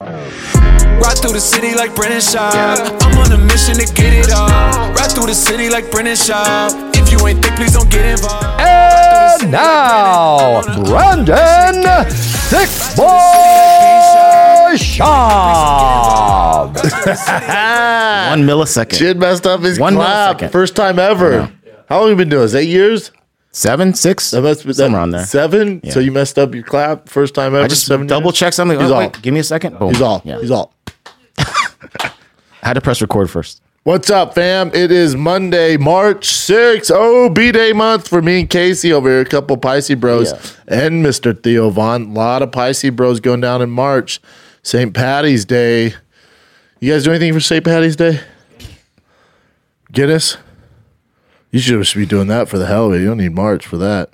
Ride through the city like Brendan Schaub. I'm on a mission to get it all. Ride through the city like Brendan Schaub. If you ain't thick, please don't get involved. And now, Brendan Thick Boy Schaub. One millisecond. Jid messed up his One clap. millisecond. First time ever. How long have you been doing this? Eight years? Seven, six, That must be somewhere on there. Seven? So you messed up your clap first time ever? I just seven double checked something. He's oh, all. wait, give me a second. Boom. He's all. Yeah. He's all. I had to press record first. What's up, fam? It is Monday, March 6th. Oh, B Day month for me and Casey over here. A couple Pisces bros and Mr. Theo Von. A lot of Pisces bros going down in March. St. Patty's Day. You guys do anything for St. Patty's Day? Guinness? You should just be doing that for the hell of it. You don't need March for that.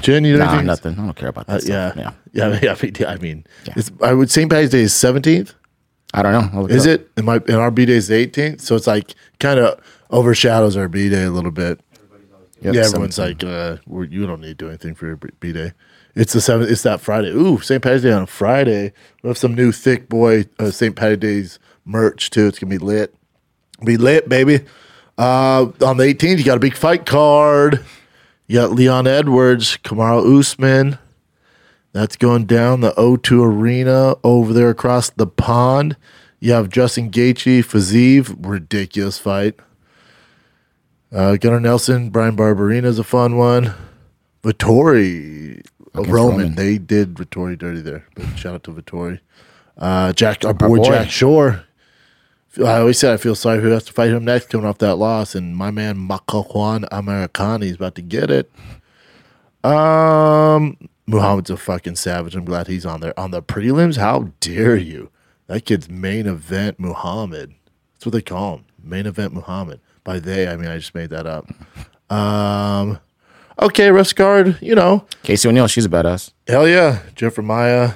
Jen, you do Nah, anything? nothing. I don't care about that. Uh, yeah. stuff. yeah. Yeah. I mean, I mean it's, I would St. Patty's Day is 17th. I don't know. I'll look Is up. it? In my in our B day is the 18th, so it's like kind of overshadows our B day a little bit. Yep, yeah, everyone's 17. like, uh, we're, you don't need to do anything for your B day. It's the seventh. It's that Friday. Ooh, St. Patty's Day on a Friday. We have some new thick boy uh, St. Patty's Days merch too. It's gonna be lit. Be lit, baby. Uh, on the 18th, you got a big fight card. You got Leon Edwards, Kamaru Usman. That's going down the O2 Arena over there across the pond. You have Justin Gaethje, Fiziev, ridiculous fight. Uh, Gunnar Nelson, Bryan Barberena is a fun one. Vettori, Roman. Roman. They did Vettori dirty there. But shout out to Vettori. Uh, Jack, our boy, boy. Jack Shore. I always said I feel sorry who has to fight him next coming off that loss. And my man Makwan Amirkhani is about to get it. Um, Muhammad's a fucking savage. I'm glad he's on there. On the prelims, how dare you? That kid's main event Muhammad. That's what they call him. Main event Muhammad. By they, I mean I just made that up. Um, okay, rest guard. You know, Casey O'Neill. She's a badass. hell yeah, Jeffrey Maya.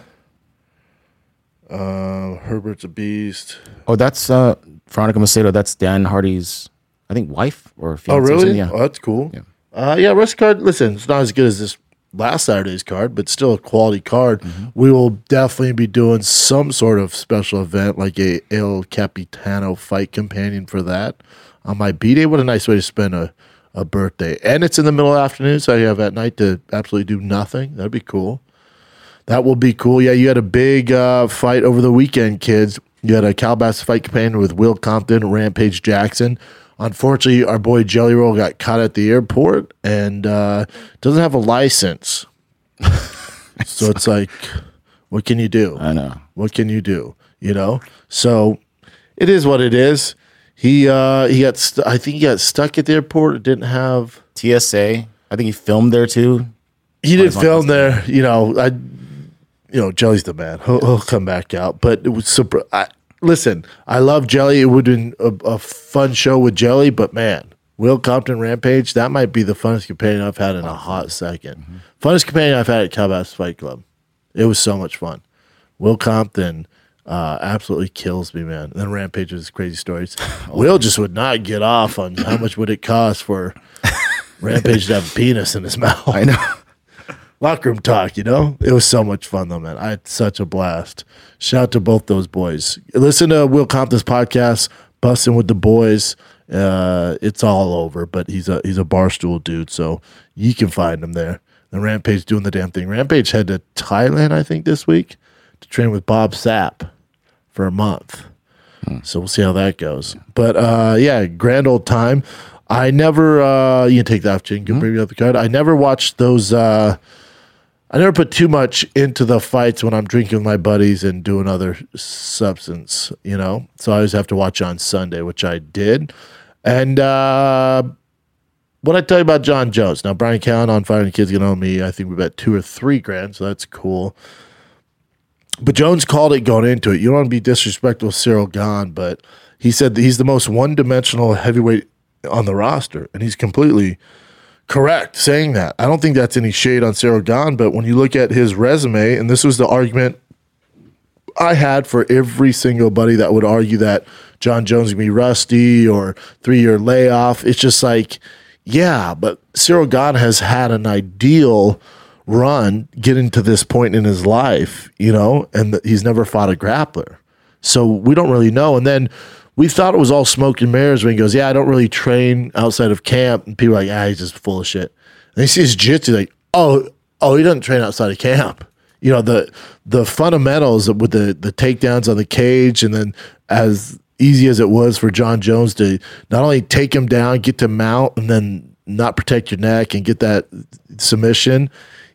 Uh, Herbert's a beast. Oh, that's uh, Veronica Macedo. That's Dan Hardy's, I think, wife or Oh, fiance. or really? Yeah. Oh, that's cool. Yeah. Uh, yeah, rest card. Listen, it's not as good as this last Saturday's card, but still a quality card. We will definitely be doing some sort of special event, like a El Capitano fight companion for that on my B day. What a nice way to spend a, a birthday, and it's in the middle of the afternoon, so you have at night to absolutely do nothing. That'd be cool. That will be cool. Yeah, you had a big uh, fight over the weekend, kids. You had a Calabasas fight companion with Will Compton, Rampage Jackson. Unfortunately, our boy Jelly Roll got caught at the airport and uh, doesn't have a license. so it's like, what can you do? I know. What can you do? You know. So it is what it is. He uh, he got st- I think he got stuck at the airport. Didn't have TSA. I think he filmed there too. he didn't film there. You know, I, you know, Jelly's the man. He'll, he'll come back out. But it was super. I, listen, I love Jelly. It would have been a, a fun show with Jelly, but man, Will Compton Rampage, that might be the funnest companion I've had in a hot 2nd Funnest companion I've had at Calabasas Fight Club. It was so much fun. Will Compton uh, absolutely kills me, man. And then Rampage his crazy stories. Will just would not get off on how much would it cost for Rampage to have a penis in his mouth I know. Locker room talk, you know? It was so much fun though, man. I had such a blast. Shout out to both those boys. Listen to Will Compton's podcast, Bussin' with the Boys. Uh, it's all over, but he's a he's a barstool dude, so you can find him there. And Rampage doing the damn thing. Rampage head to Thailand, I think, this week to train with Bob Sapp for a month. So we'll see how that goes. But uh, yeah, grand old time. I never uh, you can take that off, Jane. Can bring me up the card. I never watched those uh I never put too much into the fights when I'm drinking with my buddies and doing other substance, you know. So I always have to watch on Sunday, which I did. And uh what I tell you about Jon Jones. Now Brian Callen on Fighting the Kids gonna owe me, I think we bet two or three grand, so that's cool. But Jones called it going into it. You don't want to be disrespectful of Ciryl Gane, but he said that he's the most one dimensional heavyweight on the roster. And he's completely correct saying that. I don't think that's any shade on Ciryl Gane, but when you look at his resume, and this was the argument I had for every single buddy that would argue that Jon Jones gonna be rusty or three year layoff. It's just like, yeah, but Ciryl Gane has had an ideal run getting to this point in his life, you know, and he's never fought a grappler. So we don't really know. And then we thought it was all smoke and mirrors when he goes, Yeah, I don't really train outside of camp. And people are like, Ah, he's just full of shit. And he sees jiu-jitsu like, oh, oh, he doesn't train outside of camp. You know, the the fundamentals with the the takedowns on the cage and then as easy as it was for Jon Jones to not only take him down, get to mount, and then not protect your neck and get that submission.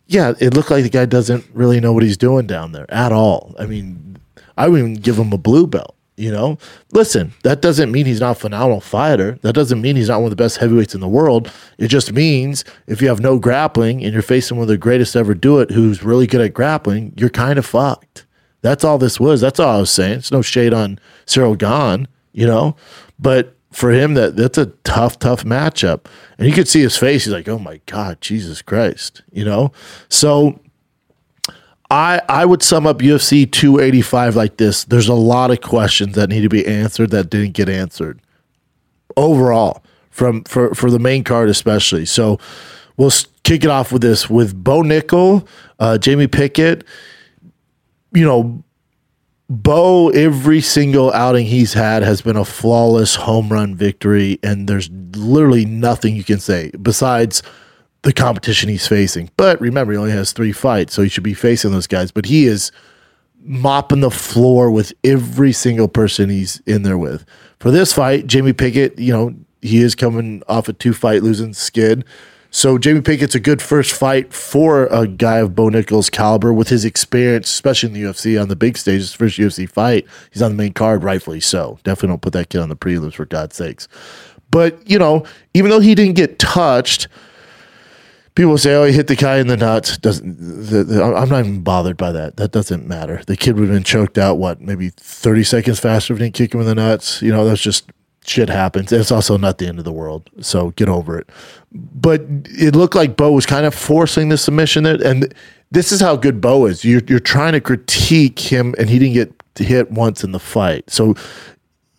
Yeah, it looked like the guy doesn't really know what he's doing down there at all. I mean, I would even give him a blue belt. You know, listen, that doesn't mean he's not a phenomenal fighter. That doesn't mean he's not one of the best heavyweights in the world. It just means if you have no grappling and you're facing one of the greatest ever do it who's really good at grappling, you're kind of fucked. That's all this was. That's all I was saying. It's no shade on Ciryl Gane, you know, but for him, that that's a tough, tough matchup. And you could see his face. He's like, "Oh my god, Jesus Christ," you know. So I I would sum up UFC 285 like this. There's a lot of questions that need to be answered that didn't get answered overall from for for the main card especially. So we'll kick it off with this with Bo Nickal, uh, Jamie Pickett. You know, Bo, every single outing he's had has been a flawless home run victory, and there's literally nothing you can say besides the competition he's facing. But remember, he only has three fights, so he should be facing those guys. But he is mopping the floor with every single person he's in there with. For this fight, Jamie Pickett, you know, he is coming off a two fight losing skid. So Jamie Pickett's a good first fight for a guy of Bo Nickal's caliber with his experience, especially in the UFC on the big stage. His first UFC fight, he's on the main card, rightfully so. Definitely don't put that kid on the prelims for God's sakes. But you know, even though he didn't get touched, people say, "Oh, he hit the guy in the nuts." Doesn't the, the, I'm not even bothered by that. That doesn't matter. The kid would have been choked out. What, maybe 30 seconds faster if he didn't kick him in the nuts. You know, that's just shit happens. It's also not the end of the world. So get over it. But it looked like Bo was kind of forcing the submission there, and this is how good Bo is. You're you're trying to critique him, and he didn't get hit once in the fight. So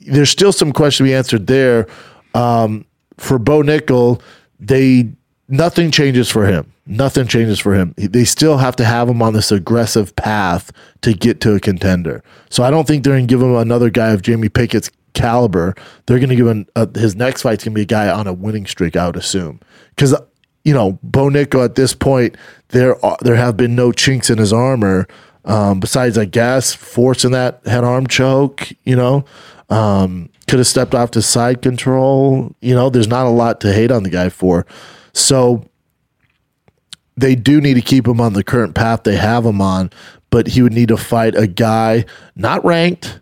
there's still some question to be answered there. Um, for Bo Nickal, they nothing changes for him. Nothing changes for him. They still have to have him on this aggressive path to get to a contender. So I don't think they're going to give him another guy of Jamie Pickett's caliber. They're going to give him uh, his next fight's going to be a guy on a winning streak. I would assume because you know Bo Nickal at this point there are, there have been no chinks in his armor. Um, besides, I guess forcing that head arm choke, you know, um, could have stepped off to side control. You know, there's not a lot to hate on the guy for. So they do need to keep him on the current path they have him on, but he would need to fight a guy not ranked,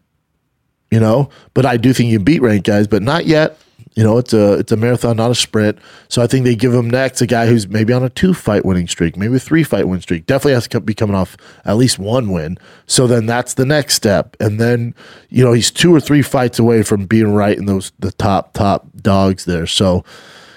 you know, but I do think you beat ranked guys, but not yet. You know, it's a it's a marathon, not a sprint. So I think they give him next a guy who's maybe on a two fight winning streak, maybe a three fight win streak. Definitely has to be coming off at least one win. So then that's the next step, and then you know he's two or three fights away from being right in those the top top dogs there. So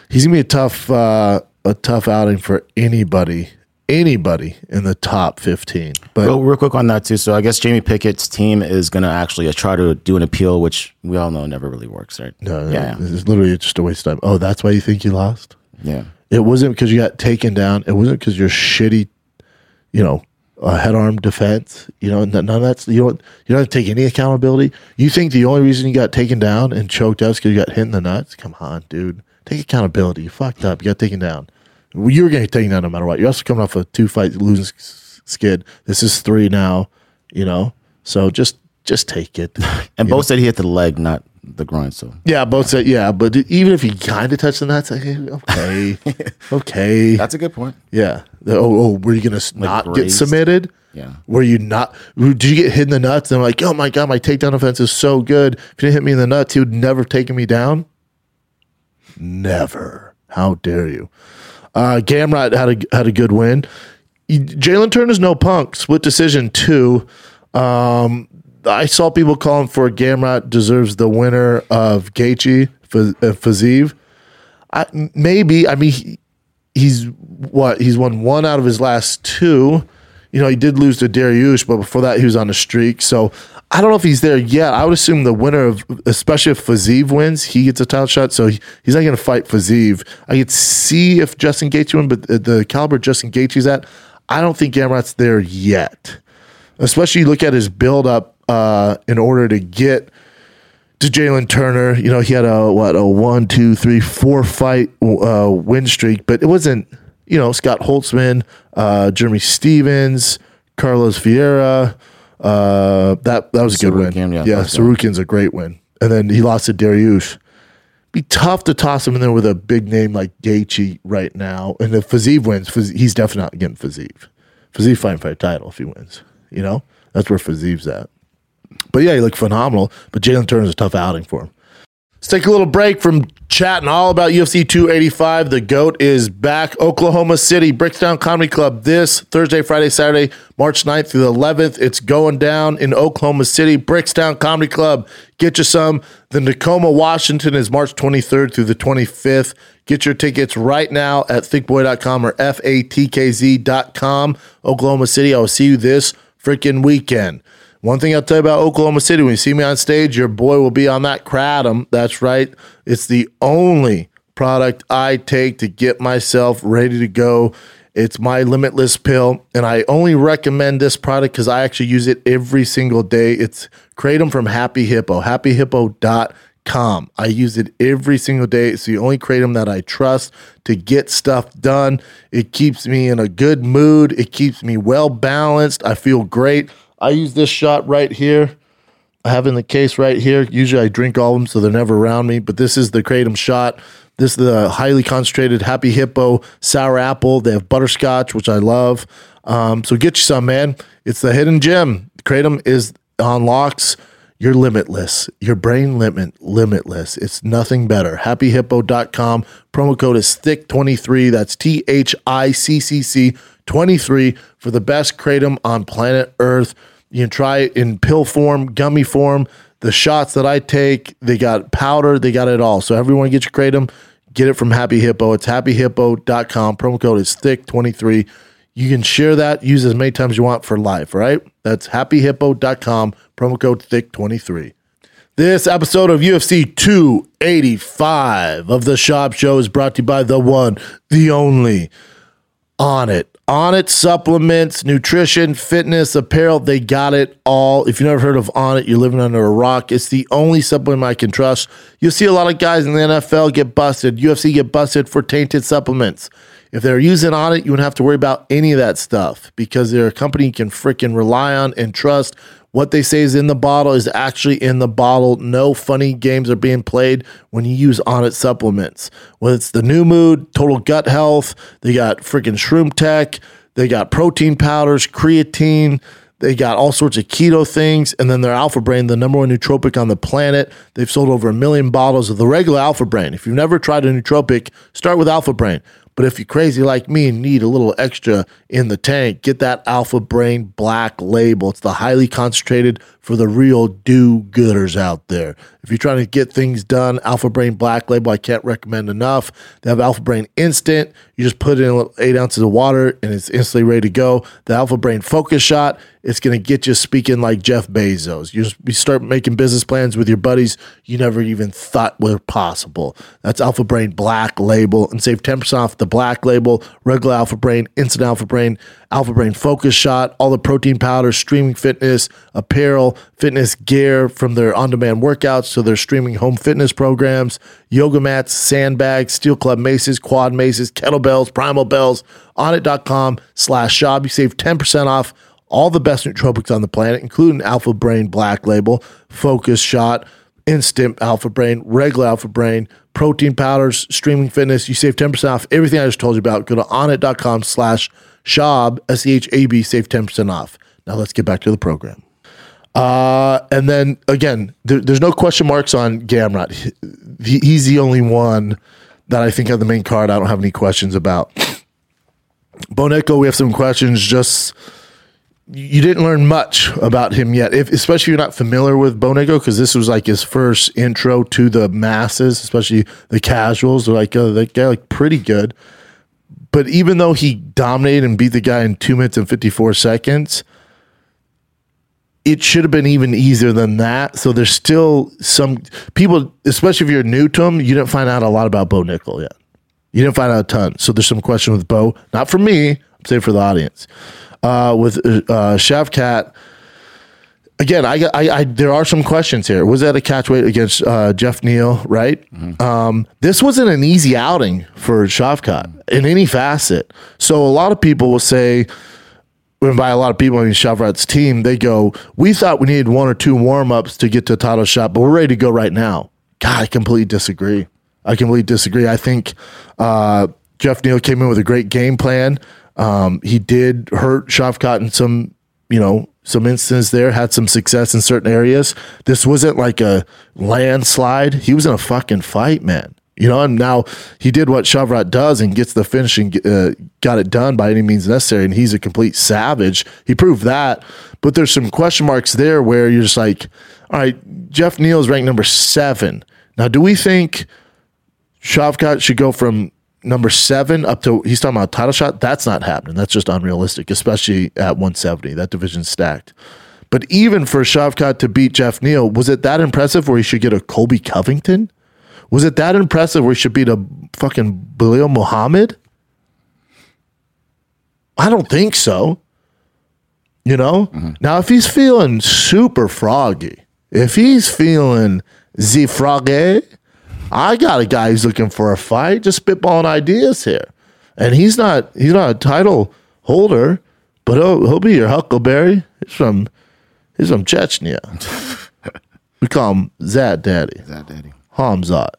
he's gonna be a tough uh, a tough outing for anybody anybody in the top fifteen. But Real, real quick on that too. So I guess Jamie Pickett's team is going to actually uh, try to do an appeal, which we all know never really works, right? no, no, yeah, it's literally just a waste of time. Oh, that's why you think you lost? yeah. It wasn't because you got taken down. It wasn't because you're shitty, you know, uh, head arm defense. You know, none of that's you don't you don't have to take any accountability. You think the only reason you got taken down and choked out is because you got hit in the nuts? Come on, dude, take accountability. You fucked up. You got taken down. Well, you were getting taken down no matter what. You're also coming off a two fight losing skid. This is three now. You know, so just just take it. And both said he hit the leg, not the groin. So Yeah, both said yeah, but even if he kind of touched the nuts, like, okay, okay, that's a good point. Yeah. The- Oh, oh, were you gonna s not get submitted? Yeah. Were you not? Did you get hit in the nuts? And I'm like, oh my god, my takedown offense is so good. If you didn't hit me in the nuts, he would never have taken me down. Never. How dare you? Uh, Gamrot had a had a good win. Jalen Turner's no punk. Split decision two. Um, I saw people calling for Gamrot deserves the winner of Gaethje F- uh. I, maybe. I mean, he, he's what? He's won one out of his last two. You know, he did lose to Dariush, but before that, he was on a streak. So I don't know if he's there yet. I would assume the winner of, especially if Fiziev wins, he gets a title shot. So he, he's not going to fight Fiziev. I could see if Justin Gaethje win, but the, caliber Justin Gaethje's at, I don't think Gamrot's there yet. Especially you look at his build up uh, in order to get to Jalen Turner. You know, he had a what a one, two, three, four fight uh, win streak, but it wasn't. You know, Scott Holtzman, uh, Jeremy Stephens, Carlos Vieira. Uh, that that was a good win. Yeah, yeah, good. Tsarukyan's a great win, and then he lost to Dariush. Be tough to toss him in there with a big name like Gaethje right now. And if Fiziev wins, Faz- he's definitely not getting Fiziev. Fiziev fighting for a title if he wins. You know, that's where Fiziev's at. But yeah, he looked phenomenal. But Jalen Turner's a tough outing for him. Let's take a little break from chatting all about UFC 285. The GOAT is back. Oklahoma City, Bricktown Comedy Club this Thursday, Friday, Saturday, March 9th through the 11th. It's going down in Oklahoma City, Bricktown Comedy Club. Get you some. The Tacoma, Washington is March 23rd through the 25th. Get your tickets right now at thickboy.com or fatkz.com. Oklahoma City, I will see you this freaking weekend. One thing I'll tell you about Oklahoma City, when you see me on stage, your boy will be on that kratom. That's right. It's the only product I take to get myself ready to go. It's my limitless pill, and I only recommend this product because I actually use it every single day. It's Kratom from Happy Hippo, happyhippo.com. I use it every single day. It's the only Kratom that I trust to get stuff done. It keeps me in a good mood, it keeps me well balanced. I feel great. I use this shot right here. I have in the case right here. Usually I drink all of them so they're never around me, but this is the Kratom shot. This is the highly concentrated Happy Hippo sour apple. They have butterscotch, which I love. Um, so get you some, man. It's the hidden gem. Kratom is unlocks your limitless, your brain limit limitless. It's nothing better. Happyhippo.com. Promo code is Thiccc23. That's T H I C C C 23 for the best kratom on planet Earth. You can try it in pill form, gummy form. The shots that I take, they got powder, they got it all. So everyone get your kratom, get it from Happy Hippo. It's happyhippo.com. Promo code is Thiccc23. You can share that, use as many times you want for life, right? That's happyhippo.com. Promo code Thiccc23. This episode of UFC 285 of the Schaub Show is brought to you by the one, the only, Onnit. Onnit supplements, nutrition, fitness, apparel, they got it all. If you've never heard of Onnit, you're living under a rock. It's the only supplement I can trust. You'll see a lot of guys in the NFL get busted, UFC get busted for tainted supplements. If they're using Onnit, you wouldn't have to worry about any of that stuff because they're a company you can freaking rely on and trust. What they say is in the bottle is actually in the bottle. No funny games are being played when you use Onnit supplements. Whether it's the new mood, total gut health, they got freaking shroom tech, they got protein powders, creatine, they got all sorts of keto things, and then their Alpha Brain, the number one nootropic on the planet. They've sold over a million bottles of the regular Alpha Brain. If you've never tried a nootropic, start with Alpha Brain. But if you're crazy like me and need a little extra in the tank, get that Alpha Brain Black label. It's the highly concentrated for the real do gooders out there. If you're trying to get things done, Alpha Brain Black label, I can't recommend enough. They have Alpha Brain Instant. You just put in eight ounces of water and it's instantly ready to go. The Alpha Brain Focus Shot, it's going to get you speaking like Jeff Bezos. You start making business plans with your buddies you never even thought were possible. That's Alpha Brain Black Label and save 10% off the Black Label, regular Alpha Brain, Instant Alpha Brain, Alpha Brain Focus Shot, all the protein powders, streaming fitness, apparel, fitness gear from their on demand workouts to their streaming home fitness programs, yoga mats, sandbags, steel club maces, quad maces, kettlebells, primal bells, onnit.com slash shop. You save 10% off all the best nootropics on the planet, including Alpha Brain Black Label, Focus Shot, Instant Alpha Brain, regular Alpha Brain, protein powders, streaming fitness. You save 10% off everything I just told you about. Go to onit.com slash schaub, S E H A B, save 10% off. Now let's get back to the program. Uh, and then again, there, there's no question marks on Gamrot. He, he's the only one that I think on the main card I don't have any questions about. Bo Nickal, we have some questions. Just you didn't learn much about him yet, if, especially if you're not familiar with Bo Nickal, because this was like his first intro to the masses, especially the casuals. They're like, oh, that guy like pretty good. But even though he dominated and beat the guy in two minutes and 54 seconds, it should have been even easier than that. So there's still some people, especially if you're new to him, you didn't find out a lot about Bo Nickal yet. You didn't find out a ton. So there's some question with Bo, not from me. Say for the audience. Uh, with uh, Shavkat, again, I, I, I there are some questions here. Was that a catch weight against uh, Geoff Neal? Right. Um, this wasn't an easy outing for Shavkat in any facet. So a lot of people will say, and by a lot of people, I mean Shavkat's team. They go, we thought we needed one or two warm ups to get to a title shot, but we're ready to go right now. God, I completely disagree. I completely disagree. I think uh, Geoff Neal came in with a great game plan. Um, he did hurt Shavkat in some, you know, some instances there, had some success in certain areas. This wasn't like a landslide. He was in a fucking fight, man. You know, and now he did what Shavkat does and gets the finish and uh, got it done by any means necessary. And he's a complete savage. He proved that. But there's some question marks there where you're just like, all right, Geoff Neal is ranked number seven. Now, do we think Shavkat should go from number seven up to he's talking about title shot? That's not happening. That's just unrealistic, especially at 170. That division's stacked. But even for Shavkat to beat Geoff Neal, was it that impressive where he should get a Colby Covington? Was it that impressive where he should beat a fucking Belal Muhammad? I don't think so. You know? Mm-hmm. Now, if he's feeling super froggy, if he's feeling the froggy, I got a guy who's looking for a fight, just spitballing ideas here. And he's not he's not a title holder, but he'll, he'll be your Huckleberry. He's from he's from Chechnya. we call him Zad Daddy. That daddy. Hamzat.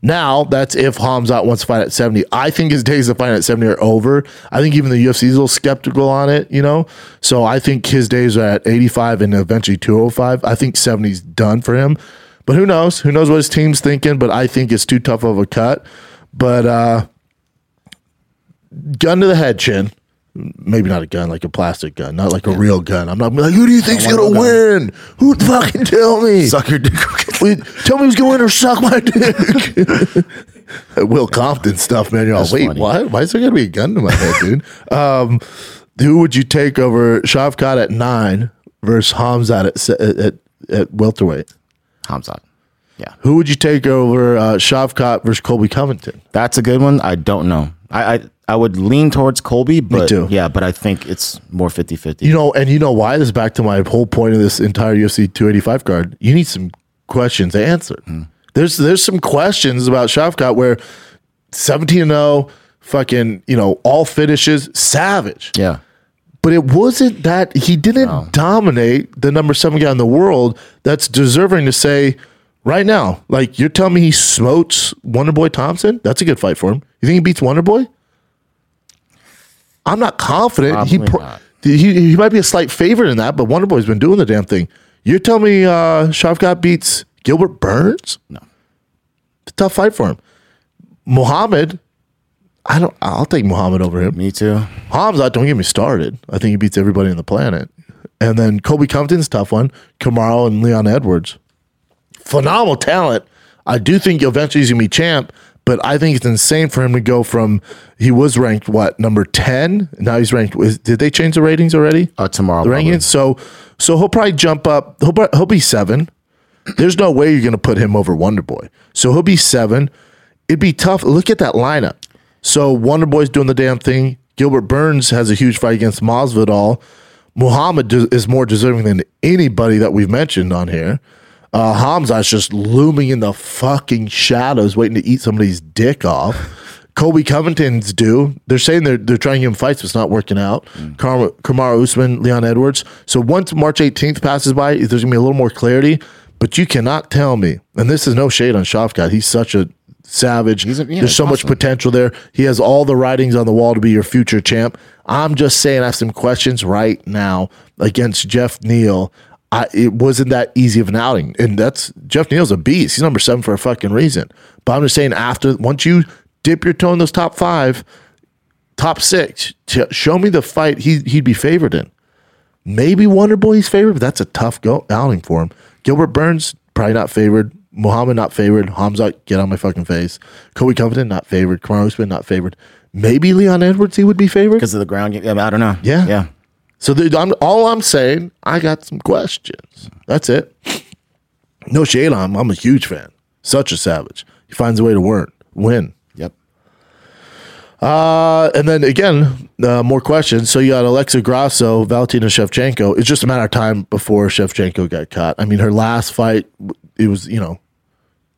Now, that's if Hamzat wants to fight at 70. I think his days of fighting at 70 are over. I think even the UFC is a little skeptical on it, you know? So I think his days are at 85 and eventually 205. I think 70's done for him. But who knows? Who knows what his team's thinking? But I think it's too tough of a cut. But uh gun to the head, Chin. Maybe not a gun, like a plastic gun, not like a real gun. I'm not like, who do you think's gonna win? Who fucking tell me? Suck your dick. Wait, tell me who's going to win or suck my dick. Will Compton stuff, man. You're all, That's wait, funny. what? Why is there going to be a gun to my head, dude? Um, who would you take over Shavkat at nine versus Hamzat at, se- at, at, at welterweight? Hamzat. Yeah. Who would you take over uh, Shavkat versus Colby Covington? That's a good one. I don't know. I I, I would lean towards Colby, but too. yeah, but I think it's more 50-50. You know, and you know why? This is back to my whole point of this entire UFC 285 card. You need some questions answered. Hmm. There's there's some questions about Shavkat where 17 0, fucking, you know, all finishes, savage. yeah. But it wasn't that he didn't dominate the number seven guy in the world that's deserving to say right now. Like you're telling me he smokes Wonderboy Thompson? That's a good fight for him. You think he beats Wonderboy? I'm not confident. he, Probably pro- not. he he might be a slight favorite in that, but Wonderboy's been doing the damn thing. You're telling me uh Shavkat beats Gilbert Burns? No. It's a tough fight for him. Muhammad, I don't I'll take Muhammad over him. Me too. Hamzat, don't get me started. I think he beats everybody on the planet. And then Kobe Compton's a tough one. Kamaru and Leon Edwards. Phenomenal talent. I do think eventually he's gonna be champ, but I think it's insane for him to go from he was ranked what number ten. Now he's ranked. Did they change the ratings already? Uh, tomorrow. the rankings. So so he'll probably jump up. He'll he'll be seven. There's no way you're gonna put him over Wonder Boy. So he'll be seven. It'd be tough. Look at that lineup. So Wonder Boy's doing the damn thing. Gilbert Burns has a huge fight against Masvidal. Muhammad is more deserving than anybody that we've mentioned on here. Uh, Hamza's just looming in the fucking shadows, waiting to eat somebody's dick off. Colby Covington's due. They're saying they're they're trying him fights, but it's not working out. Kar- Kamaru Usman, Leon Edwards. So once March 18th passes by, there's gonna be a little more clarity. But you cannot tell me, and this is no shade on Shavkat. He's such a savage. He's a- yeah, there's so much potential there. He has all the writings on the wall to be your future champ. I'm just saying, I have some questions right now against Geoff Neal. I, it wasn't that easy of an outing, and that's Geoff Neal's a beast. He's number seven for a fucking reason. But I'm just saying, after once you dip your toe in those top five, top six, show me the fight he he'd be favored in. Maybe Wonder Boy's favored, but that's a tough go outing for him. Gilbert Burns probably not favored. Muhammad not favored. Hamzat get on my fucking face. Colby Covington not favored. Kamaru Usman not favored. Maybe Leon Edwards he would be favored. because of the ground game. I don't know. Yeah. yeah. So the, I'm, all I'm saying, I got some questions. That's it. No shade on him. I'm a huge fan. Such a savage. He finds a way to win. Win. Yep. Uh, and then again, uh, more questions. So you got Alexa Grasso, Valentina Shevchenko. It's just a matter of time before Shevchenko got caught. I mean, her last fight, it was you know,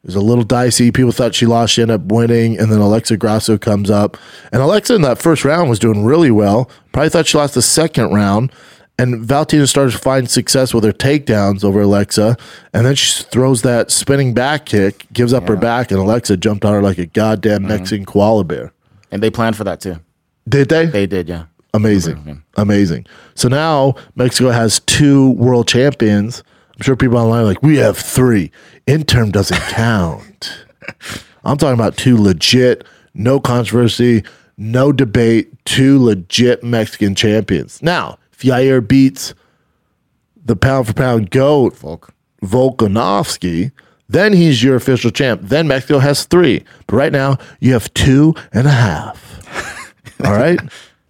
it was a little dicey. People thought she lost. She ended up winning, and then Alexa Grasso comes up, and Alexa in that first round was doing really well. Probably thought she lost the second round. And Valentina started to find success with her takedowns over Alexa. And then she throws that spinning back kick, gives up her back, and Alexa jumped on her like a goddamn mm-hmm. Mexican koala bear. And they planned for that too. Did they? They did, yeah. Amazing. Amazing. So now Mexico has two world champions. I'm sure people online are like, we have three. Interim doesn't count. I'm talking about two legit, no controversy, no debate, two legit Mexican champions. Now, if Yair beats the pound for pound goat, Volk. Volkanovski, then he's your official champ. Then Mexico has three. But right now, you have two and a half. All right?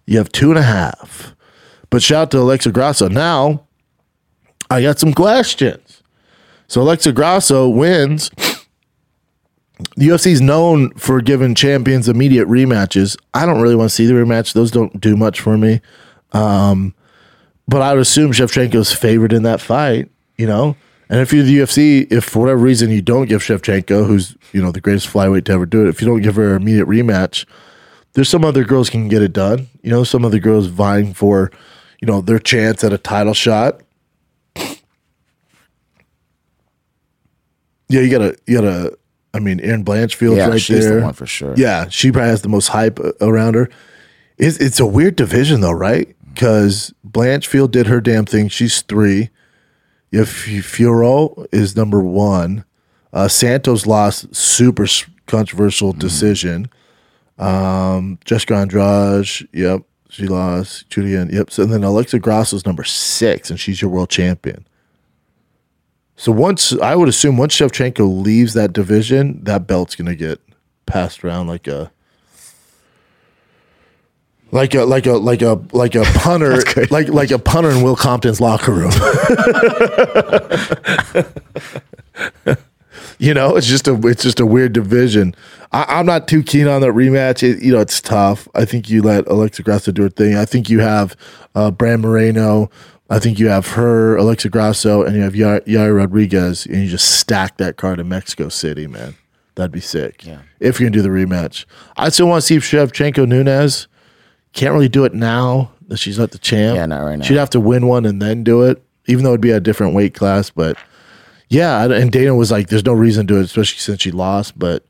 You have two and a half. But shout out to Alexa Grasso. Now, I got some questions. So Alexa Grasso wins. The UFC is known for giving champions immediate rematches. I don't really want to see the rematch. Those don't do much for me. Um, but I would assume Shevchenko's favored in that fight, you know? And if you're the UFC, if for whatever reason you don't give Shevchenko, who's, you know, the greatest flyweight to ever do it, if you don't give her an immediate rematch, there's some other girls can get it done. You know, some other girls vying for, you know, their chance at a title shot. Yeah, you gotta, you gotta. I mean, Erin Blanchfield's Yeah, right she's there. the one for sure. Yeah, she probably has the most hype around her. It's, it's a weird division though, right? Because Blanchfield did her damn thing. She's three. If Furo is number one, uh, Santos lost super controversial decision. Um, Jessica Andrade, yep, she lost. Julian, yep. So and then Alexa Grasso's number six, and she's your world champion. So once I would assume once Shevchenko leaves that division, that belt's gonna get passed around like a like a like a like a like a punter like like a punter in Will Compton's locker room. you know, it's just a it's just a weird division. I, I'm not too keen on that rematch. It, you know, it's tough. I think you let Alexa Grasso do her thing. I think you have uh, Brand Moreno. I think you have her, Alexa Grasso, and you have Ya- Yair Rodriguez, and you just stack that card in Mexico City, man. That'd be sick. Yeah. If you're gonna do the rematch, I still want to see if Shevchenko Nunes. Can't really do it now that she's not the champ. Yeah, not right now. She'd have to win one and then do it, even though it'd be a different weight class. But yeah, and- and Dana was like, "There's no reason to do it, especially since she lost." But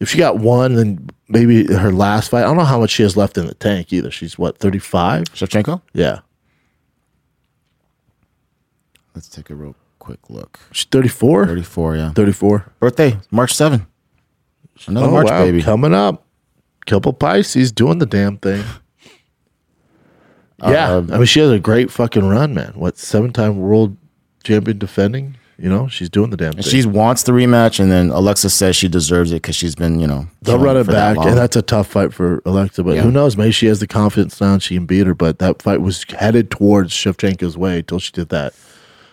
if she got one, then maybe her last fight. I don't know how much she has left in the tank either. She's what 35. Shevchenko? Yeah, Let's take a real quick look. she's 34. 34, yeah. 34. Birthday, March 7. Another Oh, March wow, baby. coming up. Couple Pisces doing the damn thing. Yeah, Um, I mean, she has a great fucking run, man. What seven time world champion defending? You know, she's doing the damn thing. She wants the rematch, and then Alexa says she deserves it because she's been, you know, They'll run it for that back, and that's a tough fight for Alexa. But Yeah. who knows? Maybe she has the confidence now and she can beat her. But that fight was headed towards Shevchenko's way until she did that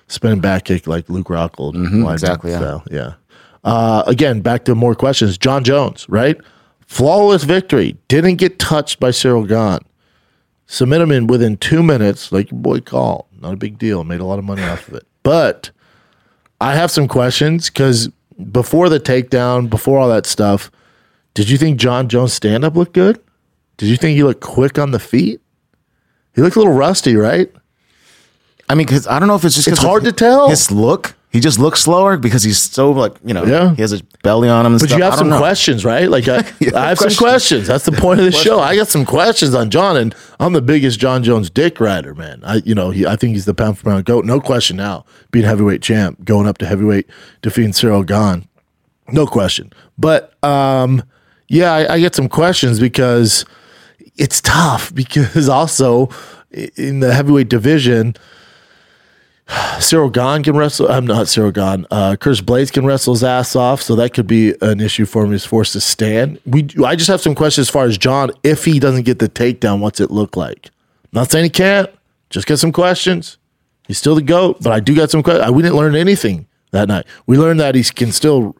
spinning back kick like Luke Rockhold. Mm-hmm, exactly, yeah. style. Yeah. Uh, again, back to more questions. Jon Jones, right? Flawless victory. Didn't get touched by Ciryl Gane. Submit him in within two minutes, like your boy called. Not a big deal. Made a lot of money off of it. But I have some questions because before the takedown, before all that stuff, did you think Jon Jones stand up looked good? Did you think he looked quick on the feet? He looked a little rusty, right? I mean, because I don't know if it's just It's hard to tell. His look, he just looks slower because he's so like you know, Yeah. he has a belly on him. And But stuff. you have some know. questions, right? Like I, Yeah, I have questions. some questions. That's the point of the show. I got some questions on Jon, and I'm the biggest Jon Jones dick rider, man. I, you know, he, I think he's the pound for pound goat, no question. Now being heavyweight champ, going up to heavyweight, defeating Ciryl Gane, no question. But um, yeah, I, I get some questions because it's tough. Because also in the heavyweight division. Ciryl Gane can wrestle. I'm not Ciryl Gane. Uh, Curtis Blaydes can wrestle his ass off, so that could be an issue for him. He's forced to stand. We, I just have some questions as far as Jon. If he doesn't get the takedown, what's it look like? Not saying he can't. Just get some questions. He's still the goat, but I do got some questions. We didn't learn anything that night. We learned that he can still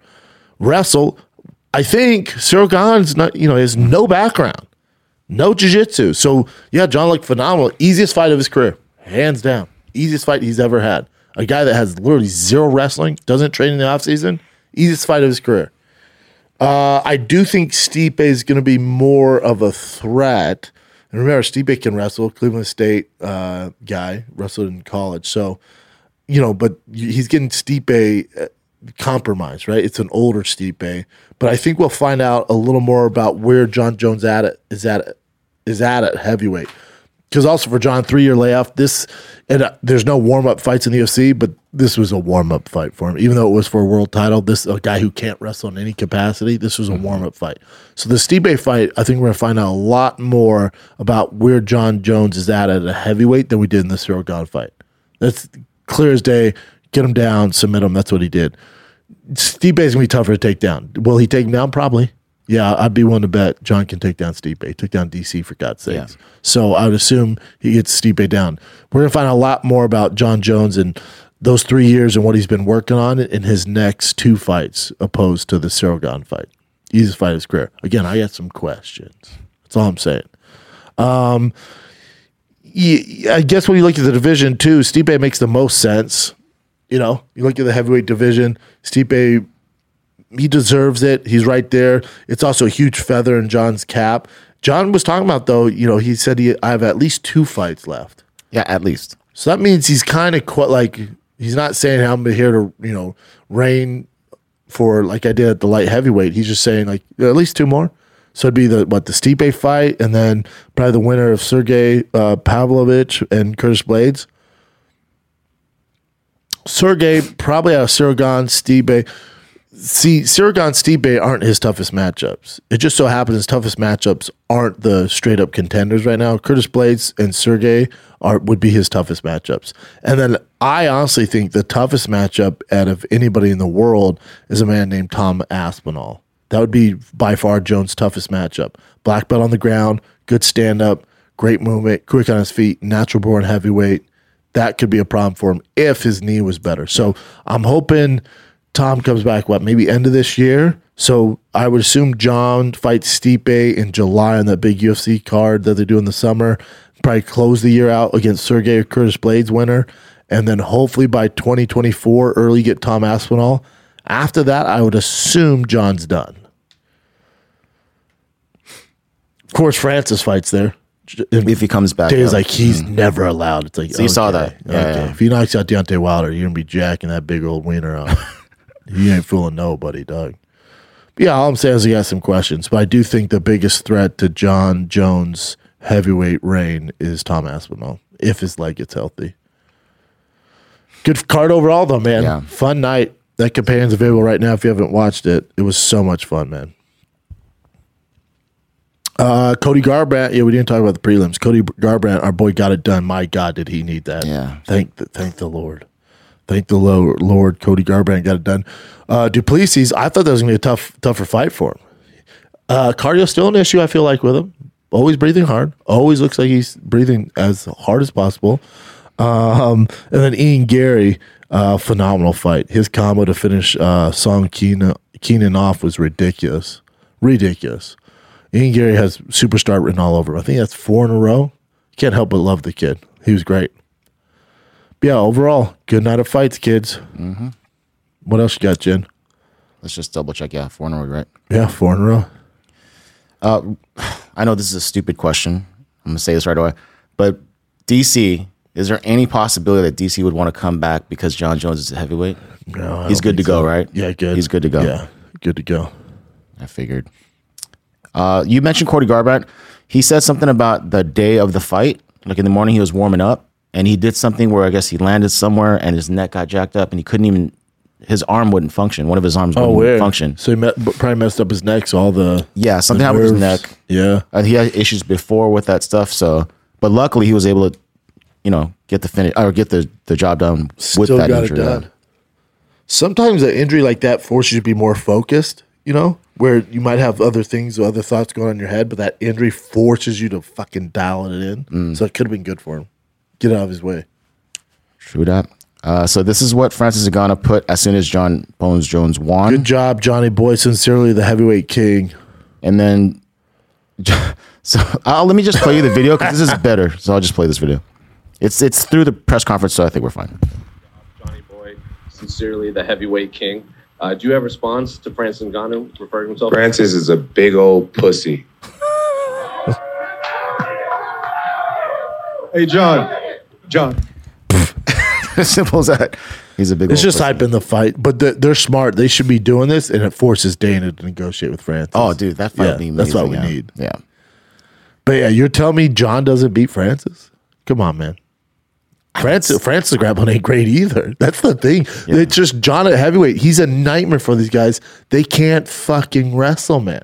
wrestle. I think Ciryl Gane's not. You know, has no background. No jiu-jitsu. So yeah, Jon looked phenomenal. Easiest fight of his career, hands down. Easiest fight he's ever had. A guy that has literally zero wrestling, doesn't train in the offseason. Easiest fight of his career. Uh, I do think Stipe is going to be more of a threat. And remember, Stipe can wrestle. Cleveland State uh, guy wrestled in college, so you know. But he's getting Stipe uh, compromised, right? It's an older Stipe, but I think we'll find out a little more about where Jon Jones at it, is at is at at heavyweight. Because also for Jon, three year layoff. This and uh, there's no warm up fights in the UFC, but this was a warm up fight for him. Even though it was for a world title, this a guy who can't wrestle in any capacity. This was a warm up fight. So the Stipe fight, I think we're gonna find out a lot more about where Jon Jones is at at a heavyweight than we did in the Ciryl Gane fight. That's clear as day. Get him down, submit him. That's what he did. Stipe is gonna be tougher to take down. Will he take him down? Probably. Yeah, I'd be willing to bet Jon can take down Stipe. Took down DC for God's sakes. Yeah. So I would assume he gets Stipe down. We're gonna find a lot more about Jon Jones and those three years and what he's been working on in his next two fights, opposed to the Gane fight. Easiest fight of his career. Again, I got some questions. That's all I'm saying. Um, I guess when you look at the division too, Stipe makes the most sense. You know, you look at the heavyweight division, Stipe, he deserves it. He's right there. It's also a huge feather in Jon's cap. Jon was talking about though, you know, he said he I have at least two fights left. Yeah, at least. So that means he's kind of quite like he's not saying I'm here to you know reign for like I did at the light heavyweight. He's just saying like at least two more. So it'd be the what the Stipe fight and then probably the winner of Sergey uh, Pavlovich and Curtis Blaydes. Sergey probably out of Ciryl Gane, Stipe. See, Ciryl Gane, Stipe aren't his toughest matchups. It just so happens his toughest matchups aren't the straight up contenders right now. Curtis Blaydes and Sergey are would be his toughest matchups. And then I honestly think the toughest matchup out of anybody in the world is a man named Tom Aspinall. That would be by far Jones' toughest matchup. Black belt on the ground, good stand up, great movement, quick on his feet, natural born heavyweight. That could be a problem for him if his knee was better. So I'm hoping Tom comes back, what, maybe end of this year? So I would assume Jon fights Stipe in July on that big UFC card that they do in the summer. Probably close the year out against Sergey or Curtis Blaydes winner. And then hopefully by 2024, early get Tom Aspinall. After that, I would assume Jon's done. Of course, Francis fights there. If he comes back, Dave's like he's mm-hmm. never allowed. It's like So you saw that. Yeah, okay. yeah. If he knocks out Deontay Wilder, you're gonna be jacking that big old wiener out. You ain't fooling nobody, Doug. But yeah, all I'm saying is he has some questions, but I do think the biggest threat to Jon Jones' heavyweight reign is Tom Aspinall if his leg gets healthy. Good card overall, though, man. Yeah. Fun night. That companion's available right now if you haven't watched it. It was so much fun, man. Uh, Cody Garbrandt. Yeah, we didn't talk about the prelims. Cody Garbrandt, our boy, got it done. My God, did he need that? Yeah. Thank the thank the Lord. Thank the Lord. Cody Garbrandt got it done. Uh, Duplessis. I thought that was gonna be a tough tougher fight for him. Uh, cardio still an issue. I feel like with him. Always breathing hard. Always looks like he's breathing as hard as possible. Um, and then Ian Garry, uh, phenomenal fight. His combo to finish uh, Song Kenan, Kenan off was ridiculous. Ridiculous. Ian Garry has superstar written all over him. I think that's four in a row. Can't help but love the kid. He was great. Yeah, overall, good night of fights, kids. Mm-hmm. What else you got, Jen? Let's just double check. Yeah, four in a row, right? Yeah, four in a row. I know this is a stupid question. I'm gonna say this right away, but DC. Is there any possibility that DC would want to come back because Jon Jones is a heavyweight? No, I He's good to think go, right? Yeah, good. He's good to go. Yeah, good to go. I figured. Uh, you mentioned Cody Garbrandt. He said something about the day of the fight. Like in the morning, he was warming up, and he did something where I guess he landed somewhere and his neck got jacked up, and he couldn't even. His arm wouldn't function. One of his arms Oh, wouldn't weird. function. So he met, probably messed up his neck. So all the Yeah, something the happened with his neck. Yeah, Uh, he had issues before with that stuff. So, but luckily he was able to, you know, get the finish or get the the job done with that got injury. it done. Sometimes an injury like that forces you to be more focused. You know, where you might have other things, or other thoughts going on in your head, but that injury forces you to fucking dial it in. Mm. So it could have been good for him. Get out of his way. True that. Uh, so this is what Francis Ngannou put as soon as Jon Bones Jones won, Good job, Johnny Boy. Sincerely, the heavyweight king. and then So uh, let me just play you the video because this is better. So I'll just play this video. It's it's through the press conference, so I think we're fine. Johnny Boy, sincerely the heavyweight king. Uh, do you have a response to Francis Ngannou referring to himself? Francis is a big old pussy. Hey, John. Jon. as simple as that. He's a big. It's old just pussy. hyping the fight, but they're, they're smart. They should be doing this, and it forces Dana to negotiate with Francis. Oh, dude, that fight Yeah, would be that's what amazing, we yeah. need. Yeah. But yeah, you're telling me Jon doesn't beat Francis? Come on, man. Francis Francis grappling ain't great either. That's the thing. It's just Jon at heavyweight. He's a nightmare for these guys. They can't fucking wrestle, man.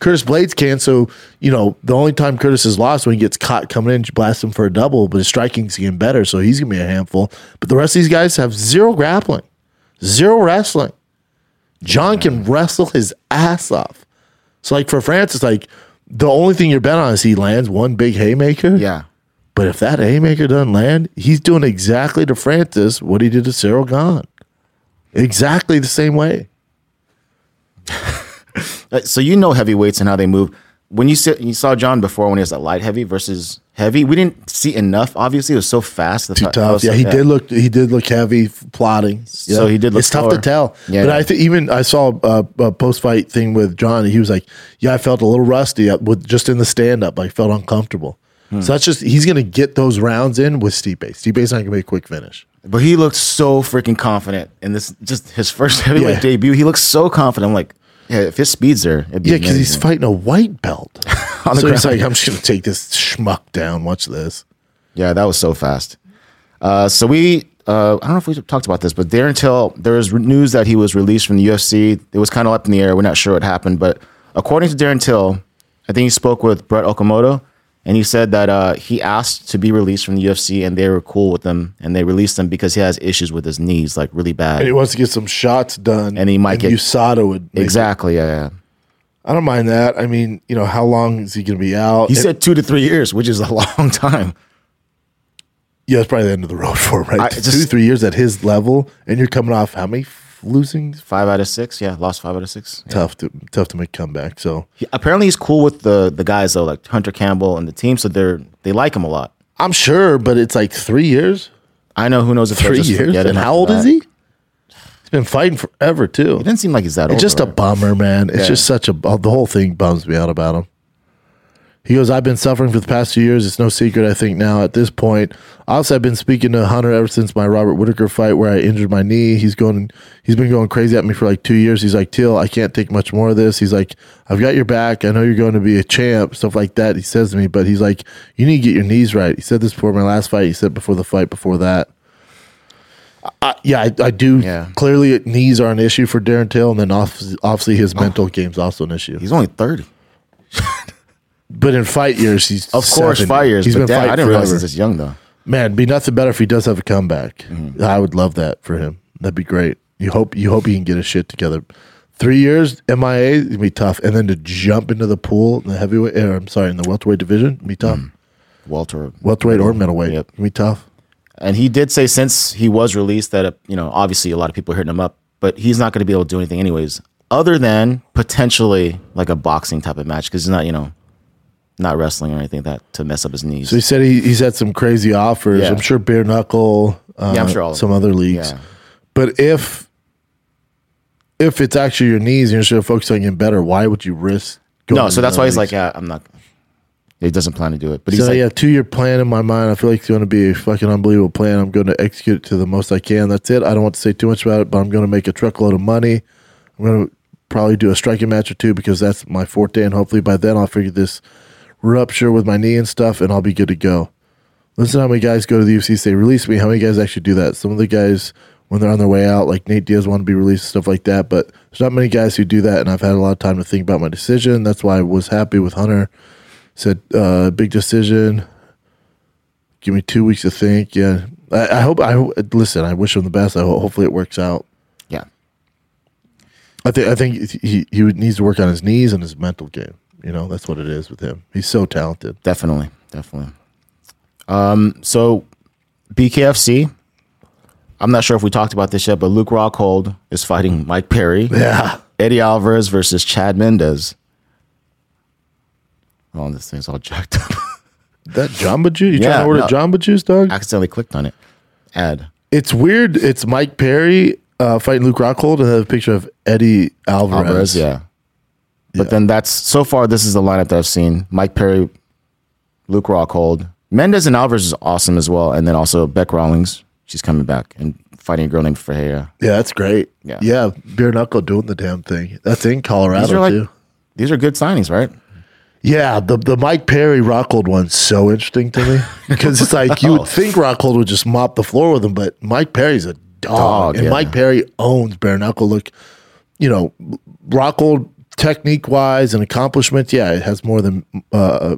Curtis Blaydes can. So you know the only time Curtis is lost when he gets caught coming in, you blast him for a double. But his striking's getting better, so he's gonna be a handful. But the rest of these guys have zero grappling, zero wrestling. Jon can wrestle his ass off. So like for Francis, like the only thing you're betting on is he lands one big haymaker. Yeah. But if that haymaker doesn't land, he's doing exactly to Francis what he did to Ciryl Gane. Exactly the same way. Uh, So you know heavyweights and how they move. When you sit, you saw Jon before when he was a light heavy versus heavy. We didn't see enough. Obviously, it was so fast. Too tough. Yeah, so- he did look. He did look heavy, plotting. So Yeah. he did look It's tough to tell. Yeah, but yeah. I think even I saw a, a post fight thing with Jon. And he was like, "Yeah, I felt a little rusty with just in the stand up. I felt uncomfortable." Hmm. So that's just he's going to get those rounds in with Stipe. Stipe's not going to be a quick finish. But he looked so freaking confident in this. Just his first heavyweight debut. He looked so confident. I'm like, yeah, if his speed's there, it'd be Yeah, because he's amazing. fighting a white belt. On the so he's ground. like, "I'm just going to take this schmuck down. Watch this." Yeah, that was so fast. Uh, so we, uh, I don't know if we talked about this, but Darren Till, there was news that he was released from the UFC. It was kind of up in the air. We're not sure what happened, but according to Darren Till, I think he spoke with Brett Okamoto, and he said that uh, he asked to be released from the UFC, and they were cool with him, and they released him because he has issues with his knees, like really bad. And he wants to get some shots done. And he might get- USADA would exactly. Yeah, yeah. I don't mind that. I mean, you know, how long is he going to be out? He And- said two to three years, which is a long time. yeah, it's probably the end of the road for him, right? I Two, just- three years at his level, and you're coming off how many losing? Five out of six. Yeah, lost five out of six. Yeah. Tough to tough to make comeback. So He- apparently, he's cool with the the guys though, like Hunter Campbell and the team, so they're they like him a lot. I'm sure, but it's like three years, I know who knows if three years. And how old is he? He's been fighting forever too. It didn't seem like he's that old. It's just a bummer, man. It's Yeah. just such a the whole thing bums me out about him. He goes, I've been suffering for the past few years. It's no secret, I think, now at this point. Also, I've been speaking to Hunter ever since my Robert Whitaker fight where I injured my knee. He's going, he's been going crazy at me for like two years. He's like, Till, I can't take much more of this. He's like, I've got your back. I know you're going to be a champ, stuff like that. He says to me, but he's like, you need to get your knees right. He said this before my last fight. He said before the fight before that. I, yeah, I, I do. Yeah. Clearly, knees are an issue for Darren Till, and then obviously, obviously his oh. mental game's also an issue. He's only thirty. But in fight years, he's Of course, 70. five years. He's been damn, fighting I didn't realize forever. he's this young though. Man, be nothing better if he does have a comeback. Mm-hmm. I would love that for him. That'd be great. You hope you hope he can get his shit together. Three years MIA gonna be tough, and then to jump into the pool in the heavyweight. Or, I'm sorry, in the welterweight division, be tough. Walter, Welterweight or middleweight, Mm. Yep. be tough. and he did say since he was released that uh, you know obviously a lot of people are hitting him up, but he's not going to be able to do anything anyways, other than potentially like a boxing type of match because he's not you know not wrestling or anything like that to mess up his knees. So he said he, he's had some crazy offers. Yeah. I'm sure bare knuckle. Uh, Yeah, I'm sure all some other leagues. Yeah. But if if it's actually your knees and you're still focused on getting better, why would you risk? going no, so to that's why he's like, yeah, I'm not. He doesn't plan to do it, but he's so like, yeah, two year plan in my mind. I feel like it's going to be a fucking unbelievable plan. I'm going to execute it to the most I can. That's it. I don't want to say too much about it, but I'm going to make a truckload of money. I'm going to probably do a striking match or two because that's my forte, and hopefully by then I'll figure this rupture with my knee and stuff, and I'll be good to go. Listen, to how many guys go to the UFC say release me? How many guys actually do that? Some of the guys when they're on their way out, like Nate Diaz, want to be released stuff like that. But there's not many guys who do that, and I've had a lot of time to think about my decision. That's why I was happy with Hunter said uh, big decision. Give me two weeks to think. Yeah, I, I hope. I listen. I wish him the best. I hope, hopefully it works out. yeah, I think. I think he he needs to work on his knees and his mental game. You know, that's what it is with him. He's so talented. definitely, definitely. Um, so BKFC. I'm not sure if we talked about this yet, but Luke Rockhold is fighting Mike Perry. Yeah. Eddie Alvarez versus Chad Mendes. Oh, this thing's all jacked up. That Jamba Juice? You Yeah, trying to order no. Jamba Juice, dog? Accidentally clicked on it. Ad. It's weird. It's Mike Perry uh, fighting Luke Rockhold and a picture of Eddie Alvarez. Alvarez, yeah. But Yeah. then that's so far. This is the lineup that I've seen: Mike Perry, Luke Rockhold, Mendes, and Alvarez is awesome as well. And then also Beck Rawlings, she's coming back and fighting a girl named Freya. Yeah, that's great. Yeah. yeah. Bare knuckle doing the damn thing. That's in Colorado are like too. these are good signings, right? Yeah, the the Mike Perry Rockhold one's so interesting to me because it's like you would oh. think Rockhold would just mop the floor with him, but Mike Perry's a dog, Dog, and yeah. Mike Perry owns bare knuckle. Look, you know, Rockhold technique wise and accomplishment, yeah, it has more than uh,